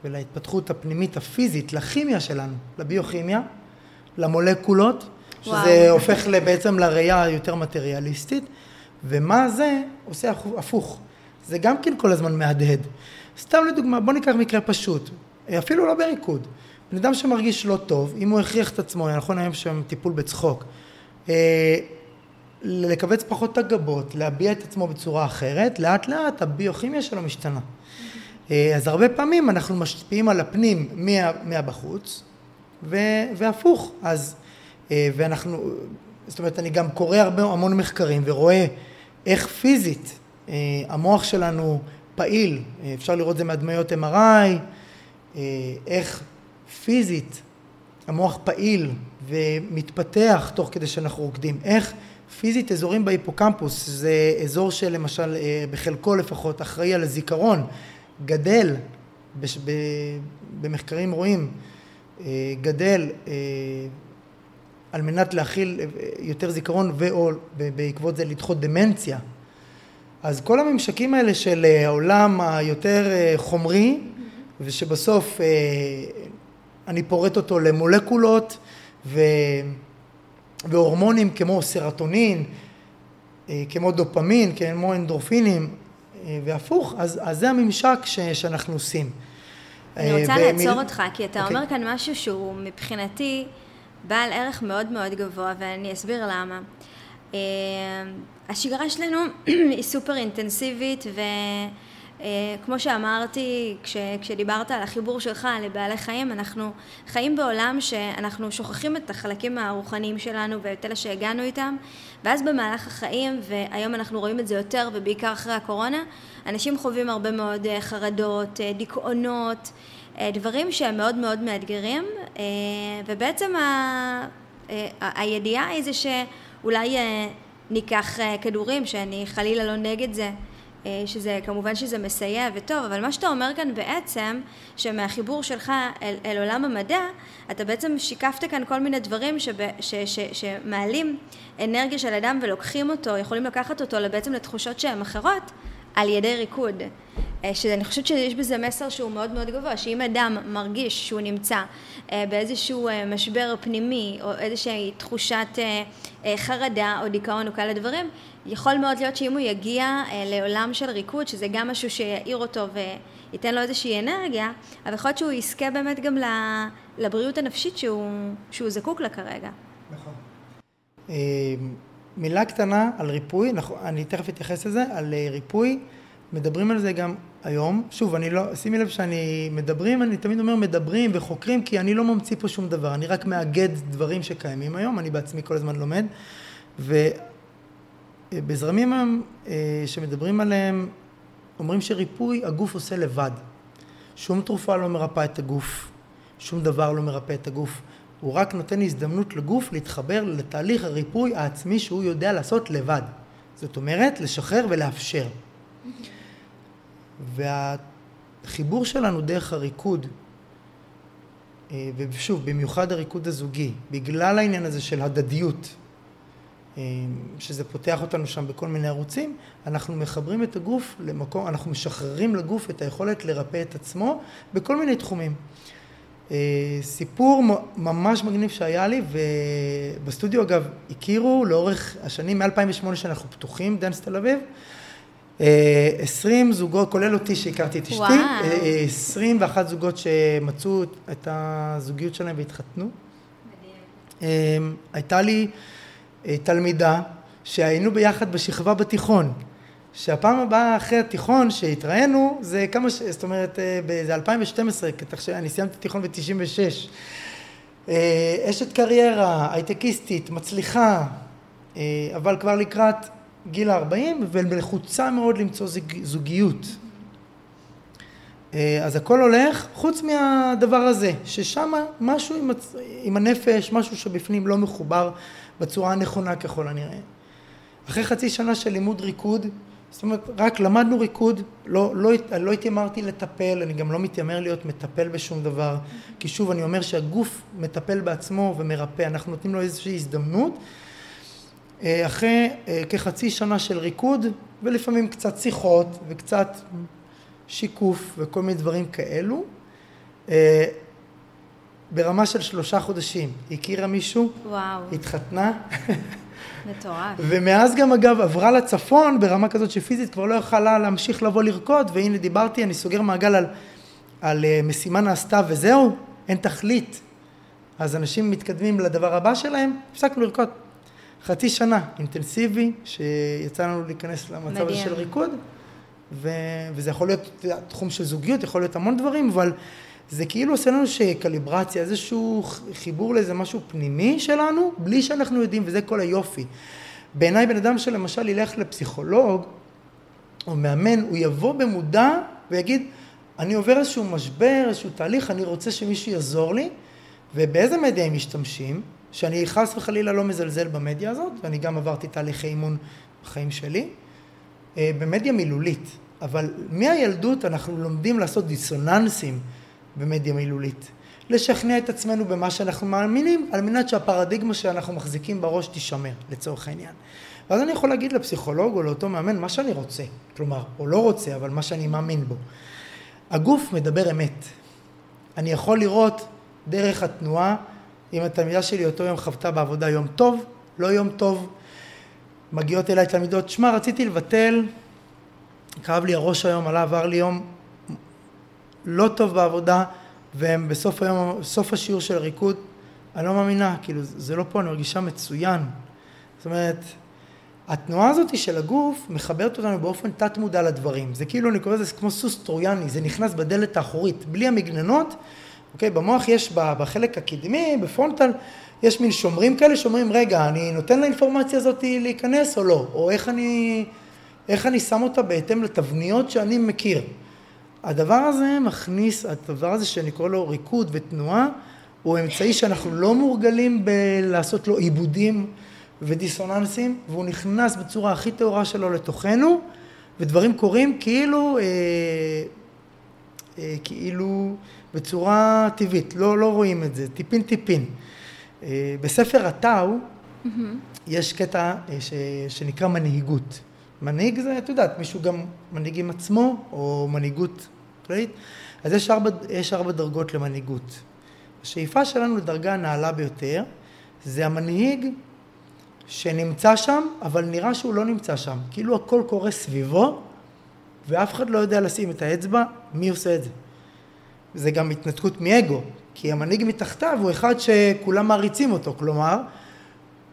ולהתפתחות הפנימית הפיזית, לכימיה שלנו, לביוכימיה, למולקולות, שזה וואו. הופך בעצם לראייה היותר מטריאליסטית, ומה זה עושה הפוך. זה גם כן כל הזמן מהדהד. סתם לדוגמה, בוא ניקח מקרה פשוט, אפילו לא בריקוד. בן אדם שמרגיש לא טוב, אם הוא הכריח את עצמו, נכון היום שם טיפול בצחוק, אה, לכווץ פחות את הגבות, להביע את עצמו בצורה אחרת, לאט לאט הביוכימיה שלו משתנה. אה, אז הרבה פעמים אנחנו משפיעים על הפנים מה, מהבחוץ, ו, והפוך. אז, אה, ואנחנו, זאת אומרת, אני גם קורא הרבה, המון מחקרים ורואה איך פיזית אה, המוח שלנו פעיל, אפשר לראות את זה מהדמיות MRI, איך פיזית המוח פעיל ומתפתח תוך כדי שאנחנו רוקדים, איך פיזית אזורים בהיפוקמפוס, זה אזור שלמשל בחלקו לפחות אחראי על הזיכרון, גדל, בש, ב, במחקרים רואים, אה, גדל אה, על מנת להכיל אה, יותר זיכרון ואו בעקבות זה לדחות דמנציה. אז כל הממשקים האלה של העולם היותר חומרי ושבסוף אני פורט אותו למולקולות ו... והורמונים כמו סרטונין, כמו דופמין, כמו אנדרופינים, אה, והפוך, אז, אז זה הממשק ש, שאנחנו עושים. אני רוצה ומיל... לעצור אותך, כי אתה okay. אוקיי. אומר כאן משהו שהוא מבחינתי בעל ערך מאוד מאוד גבוה, ואני אסביר למה. אה, השגרה שלנו היא סופר אינטנסיבית, ו... אה, שאמרתי, כש, כשדיברת על החיבור שלך לבעלי חיים, אנחנו חיים בעולם שאנחנו שוכחים את החלקים הרוחניים שלנו ואת אלה שהגענו איתם, ואז במהלך החיים, והיום אנחנו רואים את זה יותר ובעיקר אחרי הקורונה, אנשים חווים הרבה מאוד אה, חרדות, דיכאונות, דברים שהם מאוד מאוד מאתגרים, ובעצם ה, ה, הידיעה היא זה שאולי ניקח כדורים, שאני חלילה לא נגד זה, אה, שזה כמובן שזה מסייע וטוב, אבל מה שאתה אומר כאן בעצם, שמהחיבור שלך אל, אל עולם המדע, אתה בעצם שיקפת כאן כל מיני דברים שב, ש, ש, שמעלים אנרגיה של אדם ולוקחים אותו, יכולים לקחת אותו בעצם לתחושות שהן אחרות, על ידי ריקוד. אה, שאני חושבת שיש בזה מסר שהוא מאוד מאוד גבוה, שאם אדם מרגיש שהוא נמצא אה, באיזשהו משבר פנימי או איזושהי תחושת חרדה או דיכאון או כאלה דברים, יכול מאוד להיות שאם הוא יגיע אה, לעולם של ריקוד, שזה גם משהו שיעיר אותו ייתן לו איזושהי אנרגיה, אבל יכול להיות שהוא יזכה באמת גם לבריאות הנפשית שהוא, שהוא זקוק לה כרגע. נכון. אה, מילה קטנה על ריפוי, אני תכף אתייחס לזה, על אה, ריפוי, מדברים על זה גם היום, שוב, אני לא, שימי לב שאני מדברים, אני תמיד אומר מדברים וחוקרים, כי אני לא ממציא פה שום דבר, אני רק מאגד דברים שקיימים היום, אני בעצמי כל הזמן לומד, ובזרמים אה, שמדברים עליהם, אומרים שריפוי הגוף עושה לבד. שום תרופה לא מרפאה את הגוף, שום דבר לא מרפא את הגוף. הוא רק נותן הזדמנות לגוף להתחבר לתהליך הריפוי העצמי שהוא יודע לעשות לבד. זאת אומרת, לשחרר ולאפשר. והחיבור שלנו דרך הריקוד, אה, ושוב, במיוחד הריקוד הזוגי, בגלל העניין הזה של הדדיות, אה, שזה פותח אותנו שם בכל מיני ערוצים, אנחנו מחברים את הגוף למקום, אנחנו משחררים לגוף את היכולת לרפא את עצמו בכל מיני תחומים. אה, סיפור ממש מגניב שהיה לי, ובסטודיו אגב הכירו לאורך השנים, מ-2008 שאנחנו פתוחים, Dance תל אביב, אה, עשרים זוגות, כולל אותי שהכרתי את אשתי, אה, עשרים ואחת זוגות שמצאו את הזוגיות שלהם והתחתנו. מדהים. הייתה לי תלמידה שהיינו ביחד בשכבה בתיכון. שהפעם הבאה אחרי התיכון שהתראינו זה כמה, ש... זאת אומרת, זה 2012, כך שאני סיימתי תיכון ב-96. אשת קריירה, הייטקיסטית, מצליחה, אבל כבר לקראת גיל ה-40 ולחוצה מאוד למצוא זוג, זוגיות. אז הכל הולך חוץ מהדבר הזה, ששם משהו עם, הצ... עם הנפש, משהו שבפנים לא מחובר בצורה הנכונה ככל הנראה. אחרי חצי שנה של לימוד ריקוד, זאת אומרת, רק למדנו ריקוד, לא, לא, לא התיימרתי לטפל, אני גם לא מתיימר להיות מטפל בשום דבר, כי שוב, אני אומר שהגוף מטפל בעצמו ומרפא, אנחנו נותנים לו איזושהי הזדמנות. אה, אחרי אה, כחצי שנה של ריקוד, ולפעמים קצת שיחות וקצת שיקוף וכל מיני דברים כאלו, אה, ברמה של שלושה חודשים, הכירה מישהו, וואו. התחתנה. מטורף. ומאז גם אגב עברה לצפון ברמה כזאת שפיזית כבר לא יכלה להמשיך לבוא לרקוד, והנה דיברתי, אני סוגר מעגל על, על uh, משימה נעשתה וזהו, אין תכלית. אז אנשים מתקדמים לדבר הבא שלהם, הפסקנו לרקוד. חצי שנה אינטנסיבי, שיצא לנו להיכנס למצב הזה של ריקוד, ו... וזה יכול להיות תחום של זוגיות, יכול להיות המון דברים, אבל זה כאילו עושה לנו שקליברציה, איזשהו חיבור לאיזה משהו פנימי שלנו, בלי שאנחנו יודעים, וזה כל היופי. בעיניי בן אדם שלמשל ילך לפסיכולוג, או מאמן, הוא יבוא במודע ויגיד, אני עובר איזשהו משבר, איזשהו תהליך, אני רוצה שמישהו יעזור לי, ובאיזה מדיה הם משתמשים, שאני חס וחלילה לא מזלזל במדיה הזאת, ואני גם עברתי תהליכי אימון בחיים שלי, אה, במדיה מילולית, אבל מהילדות אנחנו לומדים לעשות דיסוננסים במדיה מילולית. לשכנע את עצמנו במה שאנחנו מאמינים, על מנת שהפרדיגמה שאנחנו מחזיקים בראש תישמר, לצורך העניין. ואז אני יכול להגיד לפסיכולוג או לאותו מאמן מה שאני רוצה, כלומר, או לא רוצה, אבל מה שאני מאמין בו. הגוף מדבר אמת. אני יכול לראות דרך התנועה, אם התלמידה שלי אותו יום חוותה בעבודה יום טוב, לא יום טוב, מגיעות אליי תלמידות, שמע, רציתי לבטל, כאב לי הראש היום, עלה עבר לי יום לא טוב בעבודה, והם בסוף היום, סוף השיעור של הריקוד, אני לא מאמינה, כאילו זה לא פה, אני מרגישה מצוין. זאת אומרת, התנועה הזאת של הגוף מחברת אותנו באופן תת מודע לדברים. זה כאילו, אני קורא לזה כמו סוס טרויאני, זה נכנס בדלת האחורית. בלי המגננות, אוקיי, במוח יש בחלק הקדמי, בפרונטל, יש מין שומרים כאלה שאומרים, רגע, אני נותן לאינפורמציה הזאת להיכנס או לא? או איך אני, איך אני שם אותה בהתאם לתבניות שאני מכיר. הדבר הזה מכניס, הדבר הזה שאני קורא לו ריקוד ותנועה, הוא אמצעי שאנחנו לא מורגלים בלעשות לו עיבודים ודיסוננסים, והוא נכנס בצורה הכי טהורה שלו לתוכנו, ודברים קורים כאילו, אה, אה, כאילו בצורה טבעית, לא, לא רואים את זה, טיפין טיפין. אה, בספר הטאו mm-hmm. יש קטע אה, ש, שנקרא מנהיגות. מנהיג זה, את יודעת, מישהו גם מנהיג עם עצמו, או מנהיגות כללית. אז יש ארבע, יש ארבע דרגות למנהיגות. השאיפה שלנו לדרגה הנעלה ביותר, זה המנהיג שנמצא שם, אבל נראה שהוא לא נמצא שם. כאילו הכל קורה סביבו, ואף אחד לא יודע לשים את האצבע מי עושה את זה. זה גם התנתקות מאגו, כי המנהיג מתחתיו הוא אחד שכולם מעריצים אותו, כלומר,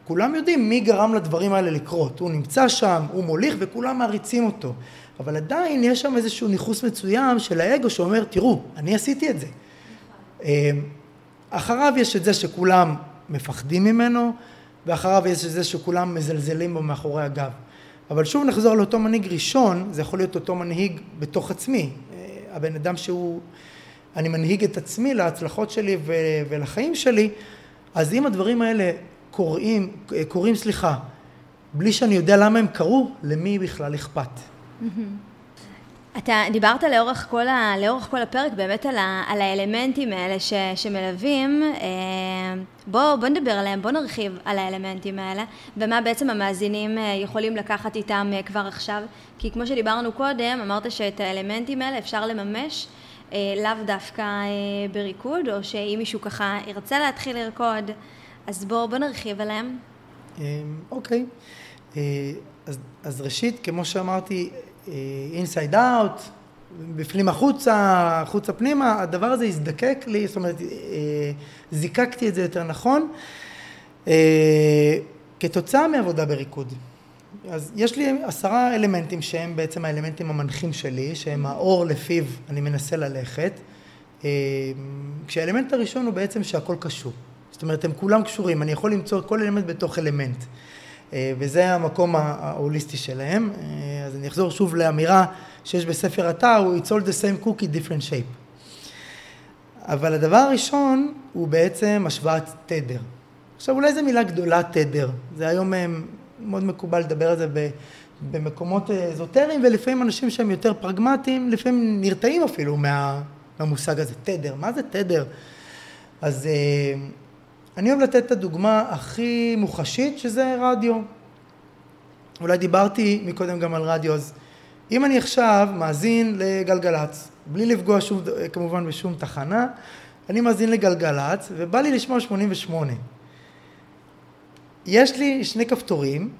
כולם יודעים מי גרם לדברים האלה לקרות, הוא נמצא שם, הוא מוליך וכולם מעריצים אותו, אבל עדיין יש שם איזשהו ניכוס מסוים של האגו שאומר, תראו, אני עשיתי את זה. אמ, אחריו יש את זה שכולם מפחדים ממנו, ואחריו יש את זה שכולם מזלזלים בו מאחורי הגב. אבל שוב נחזור לאותו מנהיג ראשון, זה יכול להיות אותו מנהיג בתוך עצמי. אה, הבן אדם שהוא, אני מנהיג את עצמי להצלחות שלי ולחיים שלי, אז אם הדברים האלה קורים, אה, קורים סליחה, בלי שאני יודע למה הם קרו, למי בכלל אכפת? אתה דיברת לאורך כל, ה, לאורך כל הפרק באמת על, ה, על האלמנטים האלה ש, שמלווים, אה, בוא, בוא נדבר עליהם, בוא נרחיב על האלמנטים האלה ומה בעצם המאזינים אה, יכולים לקחת איתם אה, כבר עכשיו, כי כמו שדיברנו קודם, אמרת שאת האלמנטים האלה אפשר לממש לאו דווקא בריקוד, או שאם מישהו ככה ירצה להתחיל לרקוד, אז בוא, בוא נרחיב עליהם. אוקיי, אז, אז ראשית, כמו שאמרתי, אינסייד אאוט, בפנים החוצה, החוצה פנימה, הדבר הזה הזדקק לי, זאת אומרת, אה, זיקקתי את זה יותר נכון, אה, כתוצאה מעבודה בריקוד. אז יש לי עשרה אלמנטים שהם בעצם האלמנטים המנחים שלי, שהם האור לפיו אני מנסה ללכת, אה, כשהאלמנט הראשון הוא בעצם שהכל קשור. זאת אומרת, הם כולם קשורים, אני יכול למצוא כל אלמנט בתוך אלמנט. אה, וזה המקום ההוליסטי שלהם. אה, אז אני אחזור שוב לאמירה שיש בספר התא, הוא It's all the same cookie, different shape. אבל הדבר הראשון הוא בעצם השוואת תדר. עכשיו אולי זו מילה גדולה תדר, זה היום אה, מאוד מקובל לדבר על זה במקומות אזוטריים ולפעמים אנשים שהם יותר פרגמטיים, לפעמים נרתעים אפילו מה, מהמושג הזה, תדר, מה זה תדר? אז אני אוהב לתת את הדוגמה הכי מוחשית שזה רדיו. אולי דיברתי מקודם גם על רדיו, אז אם אני עכשיו מאזין לגלגלצ, בלי לפגוע שוב, כמובן בשום תחנה, אני מאזין לגלגלצ ובא לי לשמוע 88. יש לי שני כפתורים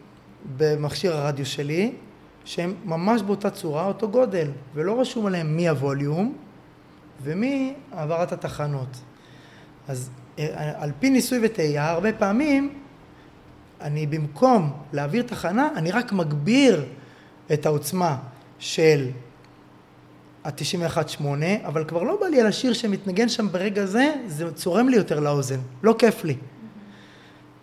במכשיר הרדיו שלי שהם ממש באותה צורה, אותו גודל, ולא רשום עליהם מי הווליום ומי העברת התחנות. אז על פי ניסוי וטעייה, הרבה פעמים אני במקום להעביר תחנה, אני רק מגביר את העוצמה של ה-91.8, אבל כבר לא בא לי על השיר שמתנגן שם ברגע זה, זה צורם לי יותר לאוזן, לא כיף לי.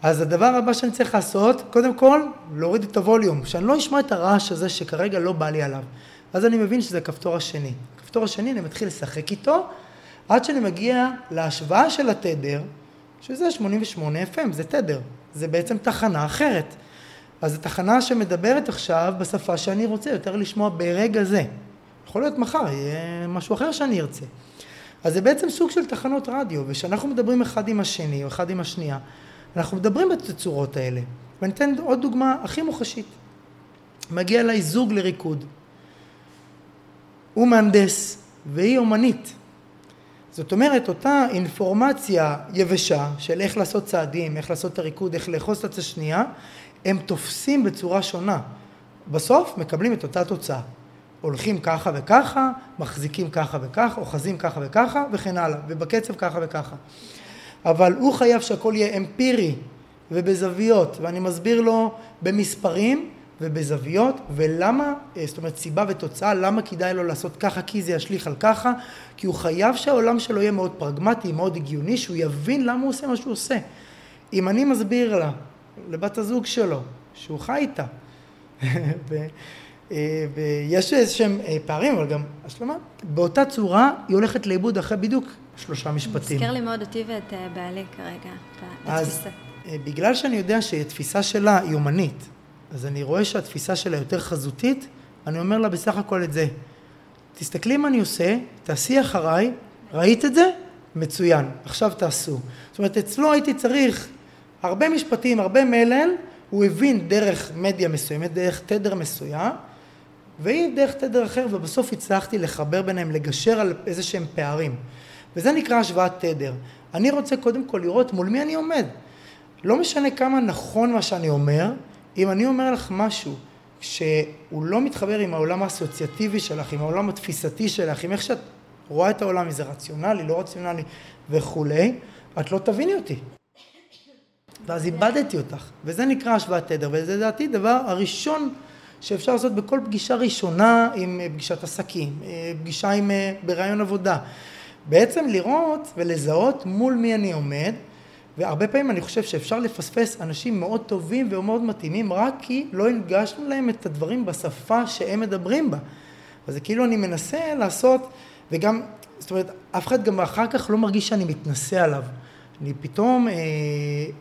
אז הדבר הבא שאני צריך לעשות, קודם כל, להוריד את הווליום, שאני לא אשמע את הרעש הזה שכרגע לא בא לי עליו. אז אני מבין שזה הכפתור השני. הכפתור השני, אני מתחיל לשחק איתו, עד שאני מגיע להשוואה של התדר, שזה 88 FM, זה תדר, זה בעצם תחנה אחרת. אז זו תחנה שמדברת עכשיו בשפה שאני רוצה יותר לשמוע ברגע זה. יכול להיות מחר, יהיה משהו אחר שאני ארצה. אז זה בעצם סוג של תחנות רדיו, וכשאנחנו מדברים אחד עם השני או אחד עם השנייה, אנחנו מדברים בתצורות האלה. ואני אתן עוד דוגמה הכי מוחשית. מגיע אליי זוג לריקוד. הוא מהנדס והיא אומנית. זאת אומרת, אותה אינפורמציה יבשה של איך לעשות צעדים, איך לעשות את הריקוד, איך לאחוז את השנייה, הם תופסים בצורה שונה. בסוף מקבלים את אותה תוצאה. הולכים ככה וככה, מחזיקים ככה וככה, אוחזים ככה וככה, וכן הלאה, ובקצב ככה וככה. אבל הוא חייב שהכל יהיה אמפירי ובזוויות, ואני מסביר לו במספרים ובזוויות, ולמה, אה, זאת אומרת סיבה ותוצאה, למה כדאי לו לעשות ככה, כי זה ישליך על ככה, כי הוא חייב שהעולם שלו יהיה מאוד פרגמטי, מאוד הגיוני, שהוא יבין למה הוא עושה מה שהוא עושה. אם אני מסביר לה, לבת הזוג שלו, שהוא חי איתה, אה, ויש איזה שהם אה, פערים, אבל גם השלמה, באותה צורה היא הולכת לאיבוד אחרי בדיוק שלושה משפטים. מזכיר לי מאוד אותי ואת בעלי כרגע, בתפיסה. אז בגלל שאני יודע שהתפיסה שלה היא אומנית, אז אני רואה שהתפיסה שלה יותר חזותית, אני אומר לה בסך הכל את זה. תסתכלי מה אני עושה, תעשי אחריי, ראית את זה? מצוין, עכשיו תעשו. זאת אומרת, אצלו הייתי צריך הרבה משפטים, הרבה מלל, הוא הבין דרך מדיה מסוימת, דרך תדר מסוים, והיא דרך תדר אחר, ובסוף הצלחתי לחבר ביניהם, לגשר על איזה שהם פערים. וזה נקרא השוואת תדר. אני רוצה קודם כל לראות מול מי אני עומד. לא משנה כמה נכון מה שאני אומר, אם אני אומר לך משהו שהוא לא מתחבר עם העולם האסוציאטיבי שלך, עם העולם התפיסתי שלך, עם איך שאת רואה את העולם, אם זה רציונלי, לא רציונלי וכולי, את לא תביני אותי. ואז איבדתי אותך, וזה נקרא השוואת תדר, וזה לדעתי דבר הראשון שאפשר לעשות בכל פגישה ראשונה עם אה, פגישת עסקים, אה, פגישה עם, אה, בראיון עבודה. בעצם לראות ולזהות מול מי אני עומד, והרבה פעמים אני חושב שאפשר לפספס אנשים מאוד טובים ומאוד מתאימים רק כי לא הנגשנו להם את הדברים בשפה שהם מדברים בה. אז זה כאילו אני מנסה לעשות, וגם, זאת אומרת, אף אחד גם אחר כך לא מרגיש שאני מתנשא עליו. אני פתאום, אה,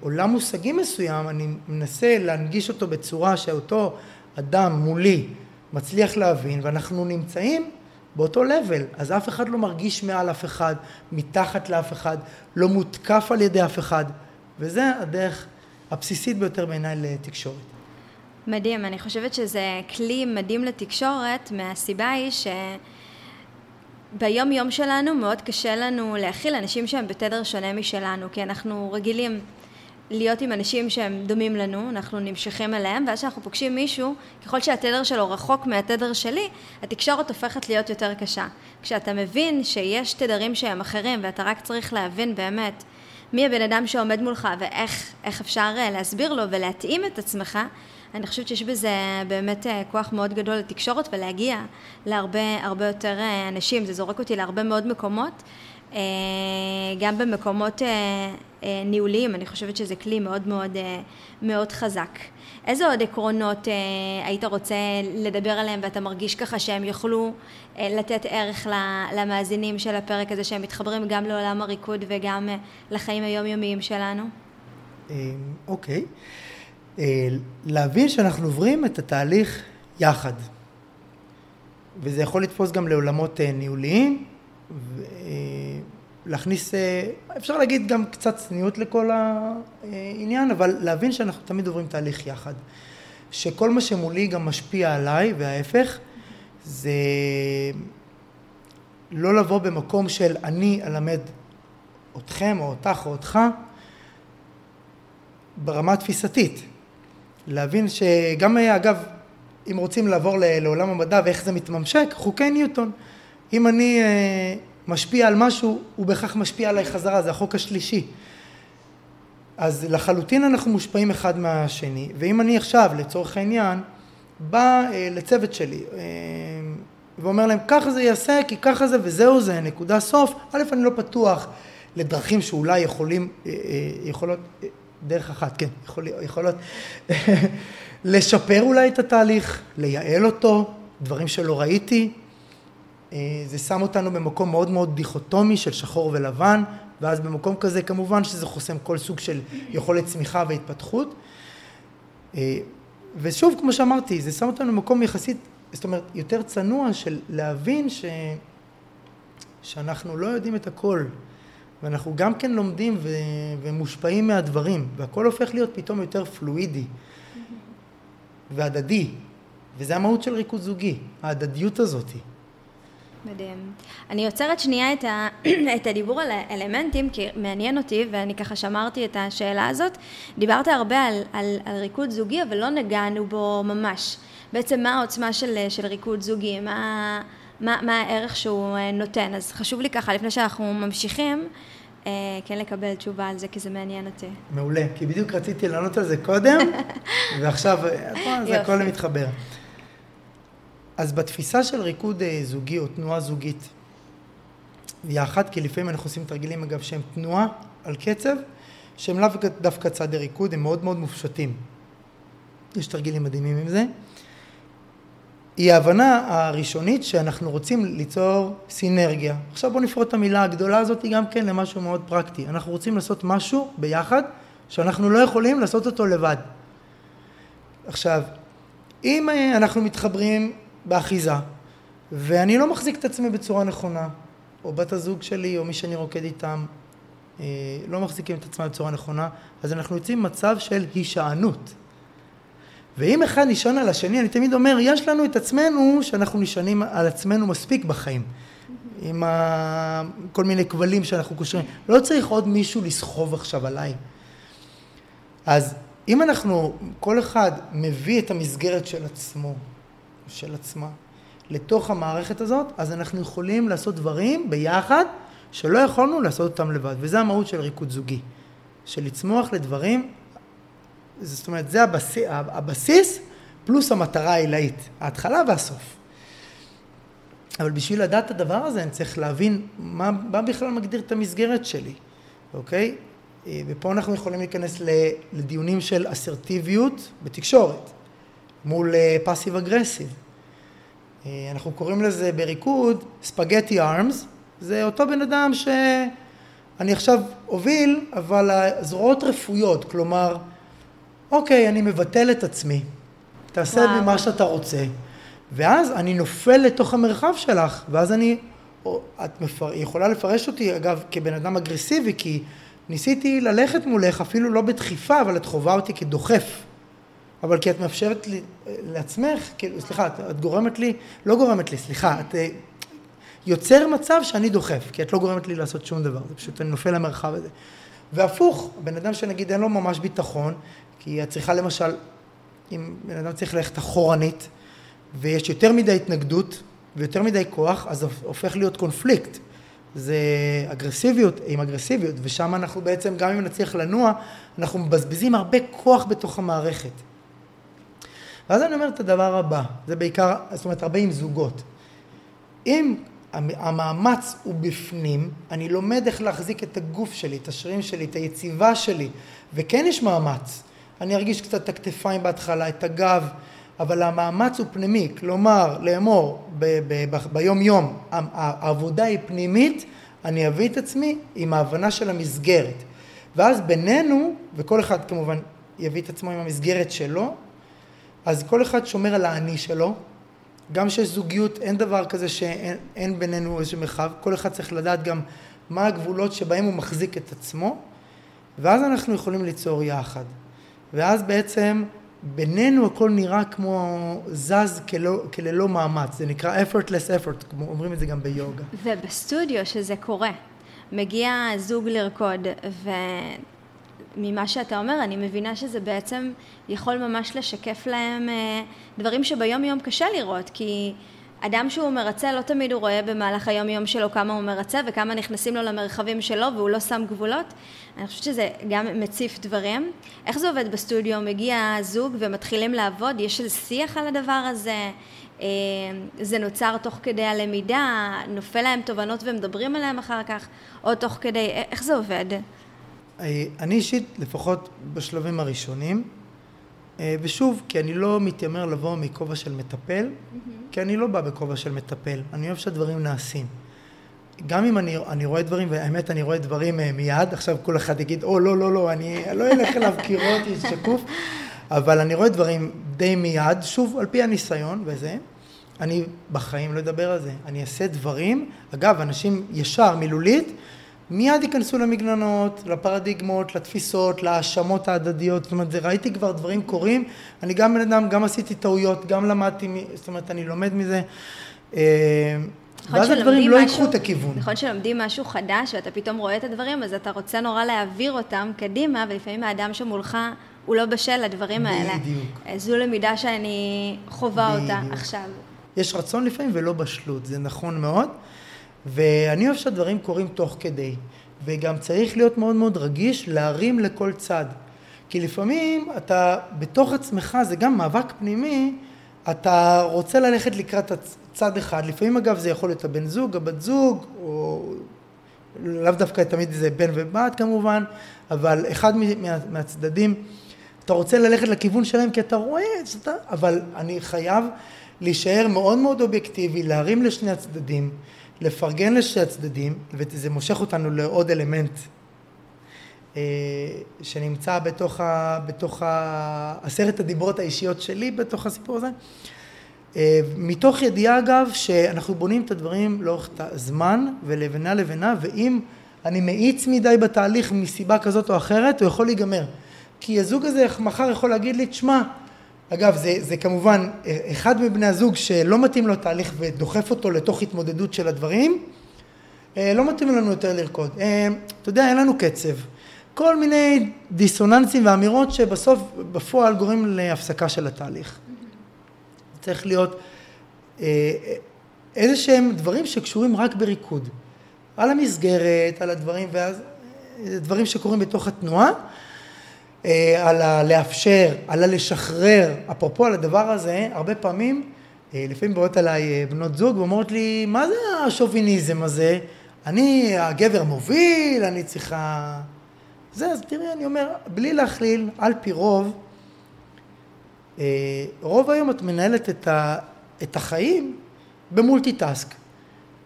עולם מושגים מסוים, אני מנסה להנגיש אותו בצורה שאותו אדם מולי מצליח להבין, ואנחנו נמצאים באותו לבל, אז אף אחד לא מרגיש מעל אף אחד, מתחת לאף אחד, לא מותקף על ידי אף אחד, וזה הדרך הבסיסית ביותר בעיניי לתקשורת. מדהים, אני חושבת שזה כלי מדהים לתקשורת, מהסיבה היא שביום יום שלנו מאוד קשה לנו להכיל אנשים שהם בתדר שונה משלנו, כי אנחנו רגילים להיות עם אנשים שהם דומים לנו, אנחנו נמשכים אליהם, ואז כשאנחנו פוגשים מישהו, ככל שהתדר שלו רחוק מהתדר שלי, התקשורת הופכת להיות יותר קשה. כשאתה מבין שיש תדרים שהם אחרים, ואתה רק צריך להבין באמת מי הבן אדם שעומד מולך ואיך אפשר אה, להסביר לו ולהתאים את עצמך, אני חושבת שיש בזה באמת אה, כוח מאוד גדול לתקשורת ולהגיע להרבה הרבה יותר אה, אנשים. זה זורק אותי להרבה מאוד מקומות. אה, גם במקומות אה, אה, ניהוליים, אני חושבת שזה כלי מאוד מאוד, מאוד חזק. איזה עוד עקרונות היית רוצה לדבר עליהם ואתה מרגיש ככה שהם יוכלו לתת ערך למאזינים של הפרק הזה, שהם מתחברים גם לעולם הריקוד וגם לחיים היומיומיים שלנו? אוקיי. להבין שאנחנו עוברים את התהליך יחד. וזה יכול לתפוס גם לעולמות ניהוליים, להכניס, אה, אפשר להגיד גם קצת צניעות לכל העניין, אבל להבין שאנחנו תמיד עוברים תהליך יחד. שכל מה שמולי גם משפיע עליי, וההפך, זה לא לבוא במקום של אני אלמד אתכם או אותך או אותך ברמה התפיסתית. להבין שגם, אגב, אם רוצים לעבור לעולם המדע ואיך זה מתממשק, חוקי ניוטון. אם אני אה, משפיע על משהו, הוא בהכרח משפיע עליי חזרה, זה החוק השלישי. אז לחלוטין אנחנו מושפעים אחד מהשני, ואם אני עכשיו, לצורך העניין, בא אה, לצוות שלי אה, ואומר להם ככה זה יעשה, כי ככה זה וזהו זה, נקודה סוף, א', אני לא פתוח לדרכים שאולי יכולים, אה, אה, יכולות, אה, דרך אחת, כן, יכול, יכולות לשפר אולי את התהליך, לייעל אותו, דברים שלא ראיתי, זה שם אותנו במקום מאוד מאוד דיכוטומי של שחור ולבן, ואז במקום כזה כמובן שזה חוסם כל סוג של יכולת צמיחה והתפתחות. אה, ושוב, כמו שאמרתי, זה שם אותנו במקום יחסית, זאת אומרת, יותר צנוע של להבין ש... שאנחנו לא יודעים את הכל, ואנחנו גם כן לומדים ו... ומושפעים מהדברים, והכל הופך להיות פתאום יותר פלואידי והדדי, וזה המהות של ריקוד זוגי, ההדדיות הזאתי. מדהים. אני עוצרת שנייה את, ה, את הדיבור על האלמנטים, כי מעניין אותי, ואני ככה שמרתי את השאלה הזאת. דיברת הרבה על, על, על ריקוד זוגי, אבל לא נגענו בו ממש. בעצם מה העוצמה של, של ריקוד זוגי, מה, מה, מה הערך שהוא אה, נותן. אז חשוב לי ככה, לפני שאנחנו ממשיכים, אה, כן לקבל תשובה על זה, כי זה מעניין אותי. מעולה, כי בדיוק רציתי לענות על זה קודם, ועכשיו אה, זה הכל מתחבר. אז בתפיסה של ריקוד אה, זוגי או תנועה זוגית יחד, כי לפעמים אנחנו עושים תרגילים אגב שהם תנועה על קצב, שהם לאו דווקא צעדי ריקוד, הם מאוד מאוד מופשטים. יש תרגילים מדהימים עם זה. היא ההבנה הראשונית שאנחנו רוצים ליצור סינרגיה. עכשיו בואו נפרוט את המילה הגדולה הזאת גם כן למשהו מאוד פרקטי. אנחנו רוצים לעשות משהו ביחד שאנחנו לא יכולים לעשות אותו לבד. עכשיו, אם אה, אנחנו מתחברים באחיזה, ואני לא מחזיק את עצמי בצורה נכונה, או בת הזוג שלי, או מי שאני רוקד איתם, אה, לא מחזיקים את עצמם בצורה נכונה, אז אנחנו יוצאים ממצב של הישענות. ואם אחד נשען על השני, אני תמיד אומר, יש לנו את עצמנו שאנחנו נשענים על עצמנו מספיק בחיים. עם ה... כל מיני כבלים שאנחנו קושרים. לא צריך עוד מישהו לסחוב עכשיו עליי. אז אם אנחנו, כל אחד מביא את המסגרת של עצמו, של עצמה, לתוך המערכת הזאת, אז אנחנו יכולים לעשות דברים ביחד שלא יכולנו לעשות אותם לבד, וזה המהות של ריקוד זוגי, של לצמוח לדברים, זאת אומרת זה הבסיס, הבסיס פלוס המטרה העילאית, ההתחלה והסוף. אבל בשביל לדעת את הדבר הזה אני צריך להבין מה, מה בכלל מגדיר את המסגרת שלי, אוקיי? אה, ופה אנחנו יכולים להיכנס לדיונים של אסרטיביות בתקשורת מול פאסיב אגרסיב. אה, אנחנו קוראים לזה בריקוד ספגטי ארמס, זה אותו בן אדם שאני עכשיו אוביל, אבל הזרועות רפויות, כלומר, אוקיי, אני מבטל את עצמי, תעשה בי מה שאתה רוצה, ואז אני נופל לתוך המרחב שלך, ואז אני, את מפר, יכולה לפרש אותי, אגב, כבן אדם אגרסיבי, כי ניסיתי ללכת מולך, אפילו לא בדחיפה, אבל את חווה אותי כדוחף. אבל כי את מאפשרת לי, לעצמך, כאילו, סליחה, את, את גורמת לי, לא גורמת לי, סליחה, את אה, יוצר מצב שאני דוחף, כי את לא גורמת לי לעשות שום דבר, זה פשוט, אני נופל למרחב הזה. והפוך, בן אדם שנגיד אין לו ממש ביטחון, כי את צריכה למשל, אם בן אדם צריך ללכת אחורנית, ויש יותר מדי התנגדות ויותר מדי כוח, אז הופך להיות קונפליקט. זה אגרסיביות עם אגרסיביות, ושם אנחנו בעצם, גם אם נצליח לנוע, אנחנו מבזבזים הרבה כוח בתוך המערכת. ואז אני אומר את הדבר הבא, זה בעיקר, זאת אומרת, הרבה עם זוגות. אם המאמץ הוא בפנים, אני לומד איך להחזיק את הגוף שלי, את השרירים שלי, את היציבה שלי, וכן יש מאמץ. אני ארגיש קצת את הכתפיים בהתחלה, את הגב, אבל המאמץ הוא פנימי, כלומר לאמור ב- ב- ב- ביום יום העבודה היא פנימית, אני אביא את עצמי עם ההבנה של המסגרת ואז בינינו, וכל אחד כמובן יביא את עצמו עם המסגרת שלו, אז כל אחד שומר על האני שלו, גם שיש זוגיות אין דבר כזה שאין בינינו איזה מרחב, כל אחד צריך לדעת גם מה הגבולות שבהם הוא מחזיק את עצמו ואז אנחנו יכולים ליצור יחד. ואז בעצם בינינו הכל נראה כמו זז כלא, כללא מאמץ, זה נקרא effortless effort, כמו אומרים את זה גם ביוגה. ובסטודיו שזה קורה, מגיע זוג לרקוד, וממה שאתה אומר, אני מבינה שזה בעצם יכול ממש לשקף להם אה, דברים שביום יום קשה לראות, כי אדם שהוא מרצה, לא תמיד הוא רואה במהלך היום יום שלו כמה הוא מרצה וכמה נכנסים לו למרחבים שלו והוא לא שם גבולות. אני חושבת שזה גם מציף דברים. איך זה עובד בסטודיו? מגיע זוג ומתחילים לעבוד, יש איזה שיח על הדבר הזה, אה, זה נוצר תוך כדי הלמידה, נופל להם תובנות ומדברים עליהם אחר כך, או תוך כדי, איך זה עובד? אה, אני אישית, לפחות בשלבים הראשונים, אה, ושוב, כי אני לא מתיימר לבוא מכובע של מטפל, mm-hmm. כי אני לא בא בכובע של מטפל, אני אוהב שהדברים נעשים. גם אם אני, אני רואה דברים, והאמת אני רואה דברים uh, מיד, עכשיו כל אחד יגיד, או oh, לא, לא, לא, אני לא אלך אליו קירות, יש שקוף, אבל אני רואה דברים די מיד, שוב, על פי הניסיון וזה, אני בחיים לא אדבר על זה, אני אעשה דברים, אגב, אנשים ישר, מילולית, מיד ייכנסו למגננות, לפרדיגמות, לתפיסות, להאשמות ההדדיות, זאת אומרת, ראיתי כבר דברים קורים, אני גם בן אדם, גם עשיתי טעויות, גם למדתי, זאת אומרת, אני לומד מזה. אה, נכון ואז הדברים לא ייקחו את הכיוון. נכון שלומדים משהו חדש ואתה פתאום רואה את הדברים, אז אתה רוצה נורא להעביר אותם קדימה, ולפעמים האדם שמולך הוא לא בשל לדברים האלה. בדיוק. זו למידה שאני חווה. אותה עכשיו. יש רצון לפעמים ולא בשלות, זה נכון מאוד. ואני אוהב שהדברים קורים תוך כדי, וגם צריך להיות מאוד מאוד רגיש להרים לכל צד. כי לפעמים אתה בתוך עצמך, זה גם מאבק פנימי, אתה רוצה ללכת לקראת צד אחד, לפעמים אגב זה יכול להיות הבן זוג, הבת זוג, או לאו דווקא תמיד זה בן ובת כמובן, אבל אחד מה, מהצדדים, אתה רוצה ללכת לכיוון שלהם כי אתה רואה, שאתה, אבל אני חייב להישאר מאוד מאוד אובייקטיבי, להרים לשני הצדדים, לפרגן לשני הצדדים, וזה מושך אותנו לעוד אלמנט אה, שנמצא בתוך, ה, בתוך ה, עשרת הדיברות האישיות שלי בתוך הסיפור הזה. אה, מתוך ידיעה אגב שאנחנו בונים את הדברים לאורך הזמן ולבנה לבנה ואם אני מאיץ מדי בתהליך מסיבה כזאת או אחרת הוא יכול להיגמר כי הזוג הזה מחר יכול להגיד לי תשמע אגב, זה, זה כמובן אחד מבני הזוג שלא מתאים לו תהליך ודוחף אותו לתוך התמודדות של הדברים, אה, לא מתאים לנו יותר לרקוד. אה, אתה יודע, אין לנו קצב. כל מיני דיסוננסים ואמירות שבסוף בפועל גורמים להפסקה של התהליך. צריך להיות אה, איזה שהם דברים שקשורים רק בריקוד. על המסגרת, על הדברים, ואז אה, דברים שקורים בתוך התנועה, אה, על הלאפשר, על הלשחרר. אפרופו על הדבר הזה, הרבה פעמים, לפעמים באות אליי בנות זוג ואומרות לי, מה זה השוביניזם הזה? אני הגבר מוביל, אני צריכה... זה, אז תראי, אני אומר, בלי להכליל, על פי רוב, רוב היום את מנהלת את, ה, את החיים ב multitask.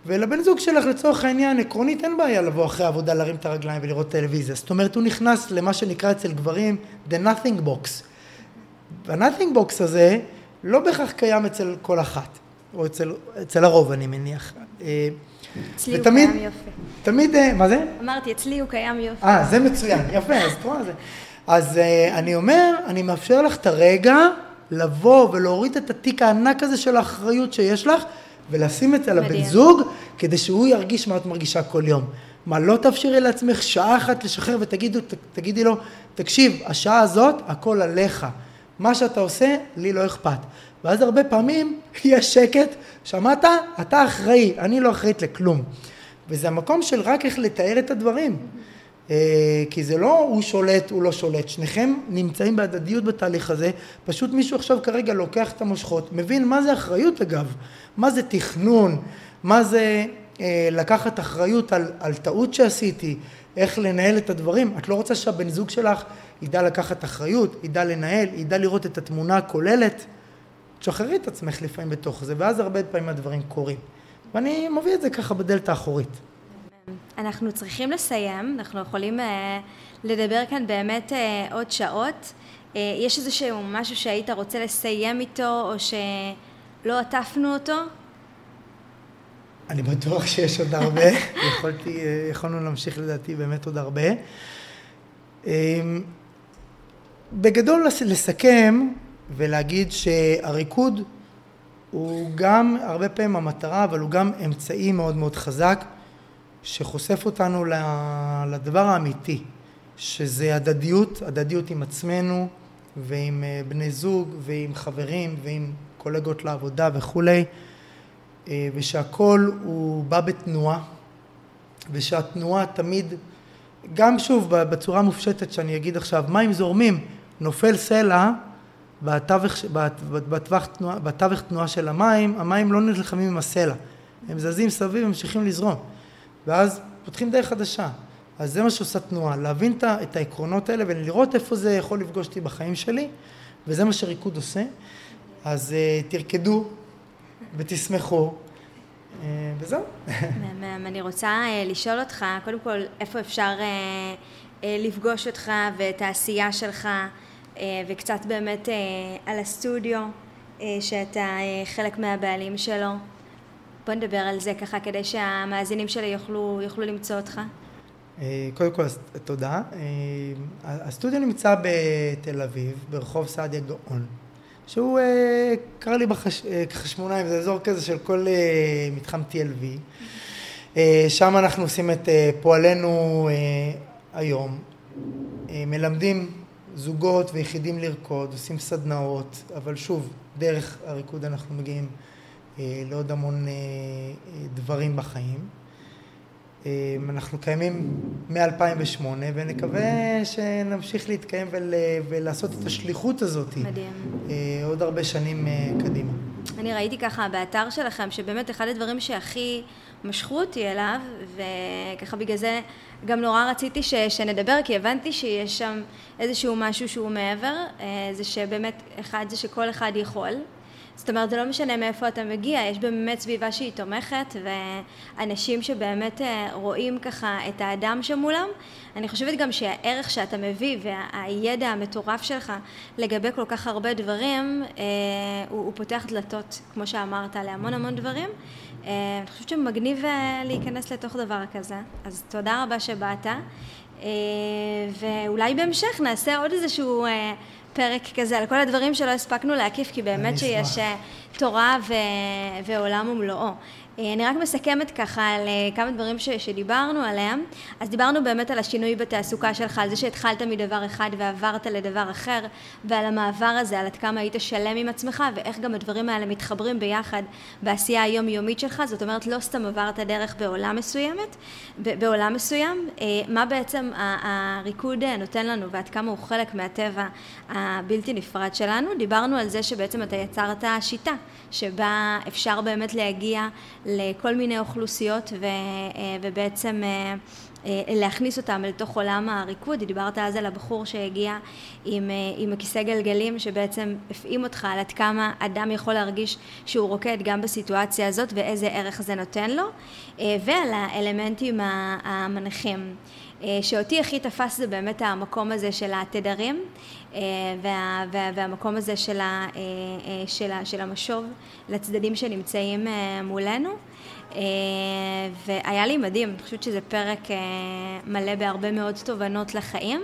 ולבן זוג שלך לצורך העניין עקרונית אין בעיה לבוא אחרי העבודה להרים את הרגליים ולראות טלוויזיה. זאת אומרת הוא נכנס למה שנקרא אצל גברים the nothing box. וה-nothing box הזה לא בהכרח קיים אצל כל אחת, או אצל, אצל הרוב אני מניח. אה, אצלי ותמיד, הוא קיים יופי. תמיד, אה, מה זה? אמרתי, אצלי הוא קיים יופי. אה, זה מצוין, יפה, אז את רואה זה. אז אה, אני אומר, אני מאפשר לך את הרגע לבוא ולהוריד את התיק הענק הזה של האחריות שיש לך ולשים את זה לבן זוג כדי שהוא ירגיש מה את מרגישה כל יום. מה, לא תאפשרי לעצמך שעה אחת לשחרר ותגידי לו, תקשיב, השעה הזאת, הכל עליך. מה שאתה עושה, לי לא אכפת. ואז הרבה פעמים יש שקט, שמעת? אתה אחראי, אני לא אחראית לכלום. וזה המקום של רק איך לתאר את הדברים. אה, כי זה לא הוא שולט, הוא לא שולט, שניכם נמצאים בהדדיות בתהליך הזה, פשוט מישהו עכשיו כרגע לוקח את המושכות, מבין מה זה אחריות אגב, מה זה תכנון, מה זה אה, לקחת אחריות על, על טעות שעשיתי, איך לנהל את הדברים, את לא רוצה שהבן זוג שלך ידע לקחת אחריות, ידע לנהל, ידע לראות את התמונה הכוללת, תשחררי את עצמך לפעמים בתוך זה, ואז הרבה פעמים הדברים קורים. ואני מביא את זה ככה בדלת האחורית. אנחנו צריכים לסיים, אנחנו יכולים uh, לדבר כאן באמת uh, עוד שעות. Uh, יש איזשהו משהו שהיית רוצה לסיים איתו, או שלא עטפנו אותו? אני בטוח שיש עוד הרבה, יכולתי, יכולנו להמשיך לדעתי באמת עוד הרבה. בגדול לסכם ולהגיד שהריקוד הוא גם הרבה פעמים המטרה, אבל הוא גם אמצעי מאוד מאוד חזק שחושף אותנו לדבר האמיתי, שזה הדדיות, הדדיות עם עצמנו ועם אה, בני זוג ועם חברים ועם קולגות לעבודה וכולי, אה, ושהכל הוא בא בתנועה, ושהתנועה תמיד, גם שוב בצורה מופשטת שאני אגיד עכשיו, מים זורמים, נופל סלע בתווך, בתווך, תנועה, בתווך תנועה של המים, המים לא נלחמים עם הסלע, הם זזים סביב וממשיכים לזרום. ואז פותחים דרך חדשה. אז זה מה שעושה תנועה, להבין את העקרונות האלה ולראות איפה זה יכול לפגוש אותי בחיים שלי, וזה מה שריקוד עושה. אז uh, תרקדו ותשמחו, uh, וזהו. אני רוצה uh, לשאול אותך, קודם כל, איפה אפשר uh, uh, לפגוש אותך ואת העשייה שלך, uh, וקצת באמת uh, על הסטודיו, uh, שאתה uh, חלק מהבעלים שלו. בוא נדבר על זה ככה כדי שהמאזינים שלי יוכלו, יוכלו למצוא אותך. אה, קודם כל, תודה. אה, הסטודיו נמצא בתל אביב, ברחוב סעדיה גאון, שהוא אה, קרא לי בחשמונאים, זה אזור כזה של כל מתחם TLV. שם אנחנו עושים את פועלנו היום. מלמדים זוגות ויחידים לרקוד, עושים סדנאות, אבל שוב, דרך הריקוד אנחנו מגיעים לעוד המון אה, אה, דברים בחיים. אנחנו קיימים מ-2008 ונקווה שנמשיך להתקיים ול, ולעשות את השליחות הזאת מדהים. עוד הרבה שנים קדימה. אני ראיתי ככה באתר שלכם שבאמת אחד הדברים שהכי משכו אותי אליו וככה בגלל זה גם נורא רציתי ש, שנדבר כי הבנתי שיש שם איזשהו משהו שהוא מעבר זה שבאמת אחד זה שכל אחד יכול זאת אומרת, זה לא משנה מאיפה אתה מגיע, יש באמת סביבה שהיא תומכת, ואנשים שבאמת אה, רואים ככה את האדם שמולם. אני חושבת גם שהערך שאתה מביא והידע המטורף שלך לגבי כל כך הרבה דברים, אה, הוא, הוא פותח דלתות, כמו שאמרת, להמון המון דברים. אה, אני חושבת שמגניב להיכנס לתוך דבר כזה, אז תודה רבה שבאת. ואולי בהמשך נעשה עוד איזשהו פרק כזה על כל הדברים שלא הספקנו להקיף, כי באמת שיש אה, תורה ו... ועולם ומלואו. אה, אני רק מסכמת ככה על אה, כמה דברים ש, שדיברנו עליהם. אז דיברנו באמת על השינוי בתעסוקה שלך, על זה שהתחלת מדבר אחד ועברת לדבר אחר, ועל המעבר הזה, על עד כמה היית שלם עם עצמך, ואיך גם הדברים האלה מתחברים ביחד בעשייה היומיומית שלך. זאת אומרת, לא סתם עברת דרך בעולם מסוימת, בעולם מסוים. אה, מה בעצם הריקוד נותן לנו, ועד כמה הוא חלק מהטבע הבלתי נפרד שלנו. דיברנו על זה שבעצם אתה יצרת שיטה, שבה אפשר באמת להגיע לכל מיני אוכלוסיות ו, אה, ובעצם אה, להכניס אותם לתוך עולם הריקוד. דיברת אז על הבחור שהגיע עם, עם הכיסא גלגלים שבעצם הפעים אותך על עד כמה אדם יכול להרגיש שהוא רוקד גם בסיטואציה הזאת ואיזה ערך זה נותן לו ועל האלמנטים המנחים. שאותי הכי תפס זה באמת המקום הזה של התדרים וה, וה, והמקום הזה של, ה, של, ה, של המשוב לצדדים שנמצאים מולנו. והיה לי מדהים, אני חושבת שזה פרק מלא בהרבה מאוד תובנות לחיים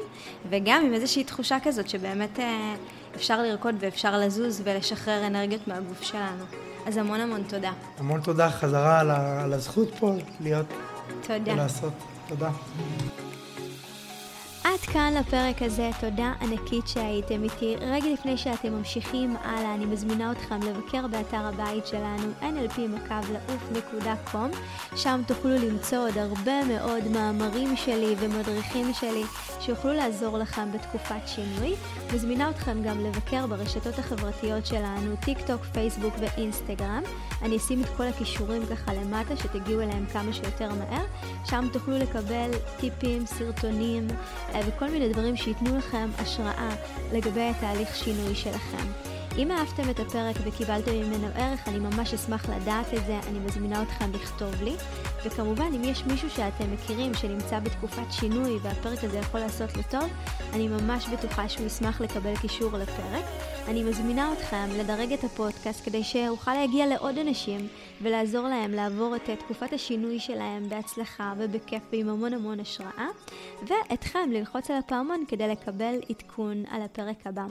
וגם עם איזושהי תחושה כזאת שבאמת אפשר לרקוד ואפשר לזוז ולשחרר אנרגיות מהגוף שלנו. אז המון המון תודה. המון תודה חזרה על הזכות פה להיות תודה. ולעשות. תודה. עד כאן לפרק הזה, תודה ענקית שהייתם איתי. רגע לפני שאתם ממשיכים הלאה, אני מזמינה אתכם לבקר באתר הבית שלנו, nlp.com, שם תוכלו למצוא עוד הרבה מאוד מאמרים שלי ומדריכים שלי שיוכלו לעזור לכם בתקופת שינוי. מזמינה אתכם גם לבקר ברשתות החברתיות שלנו, טיק טוק, פייסבוק ואינסטגרם. אני אשים את כל הכישורים ככה למטה, שתגיעו אליהם כמה שיותר מהר. שם תוכלו לקבל טיפים, סרטונים. וכל מיני דברים שייתנו לכם השראה לגבי התהליך שינוי שלכם. אם אהבתם את הפרק וקיבלתם ממנו ערך, אני ממש אשמח לדעת את זה, אני מזמינה אתכם לכתוב לי. וכמובן, אם יש מישהו שאתם מכירים שנמצא בתקופת שינוי והפרק הזה יכול לעשות לו טוב, אני ממש בטוחה שהוא ישמח לקבל קישור לפרק. אני מזמינה אתכם לדרג את הפודקאסט כדי שאוכל להגיע לעוד אנשים ולעזור להם לעבור את תקופת השינוי שלהם בהצלחה ובכיף ועם המון המון השראה, ואתכם ללחוץ על הפעמון כדי לקבל עדכון על הפרק הבא.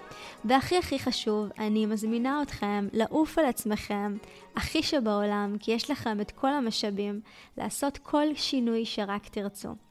והכי הכי חשוב, אני מזמינה אתכם לעוף על עצמכם הכי שבעולם, כי יש לכם את כל המשאבים לעשות כל שינוי שרק תרצו.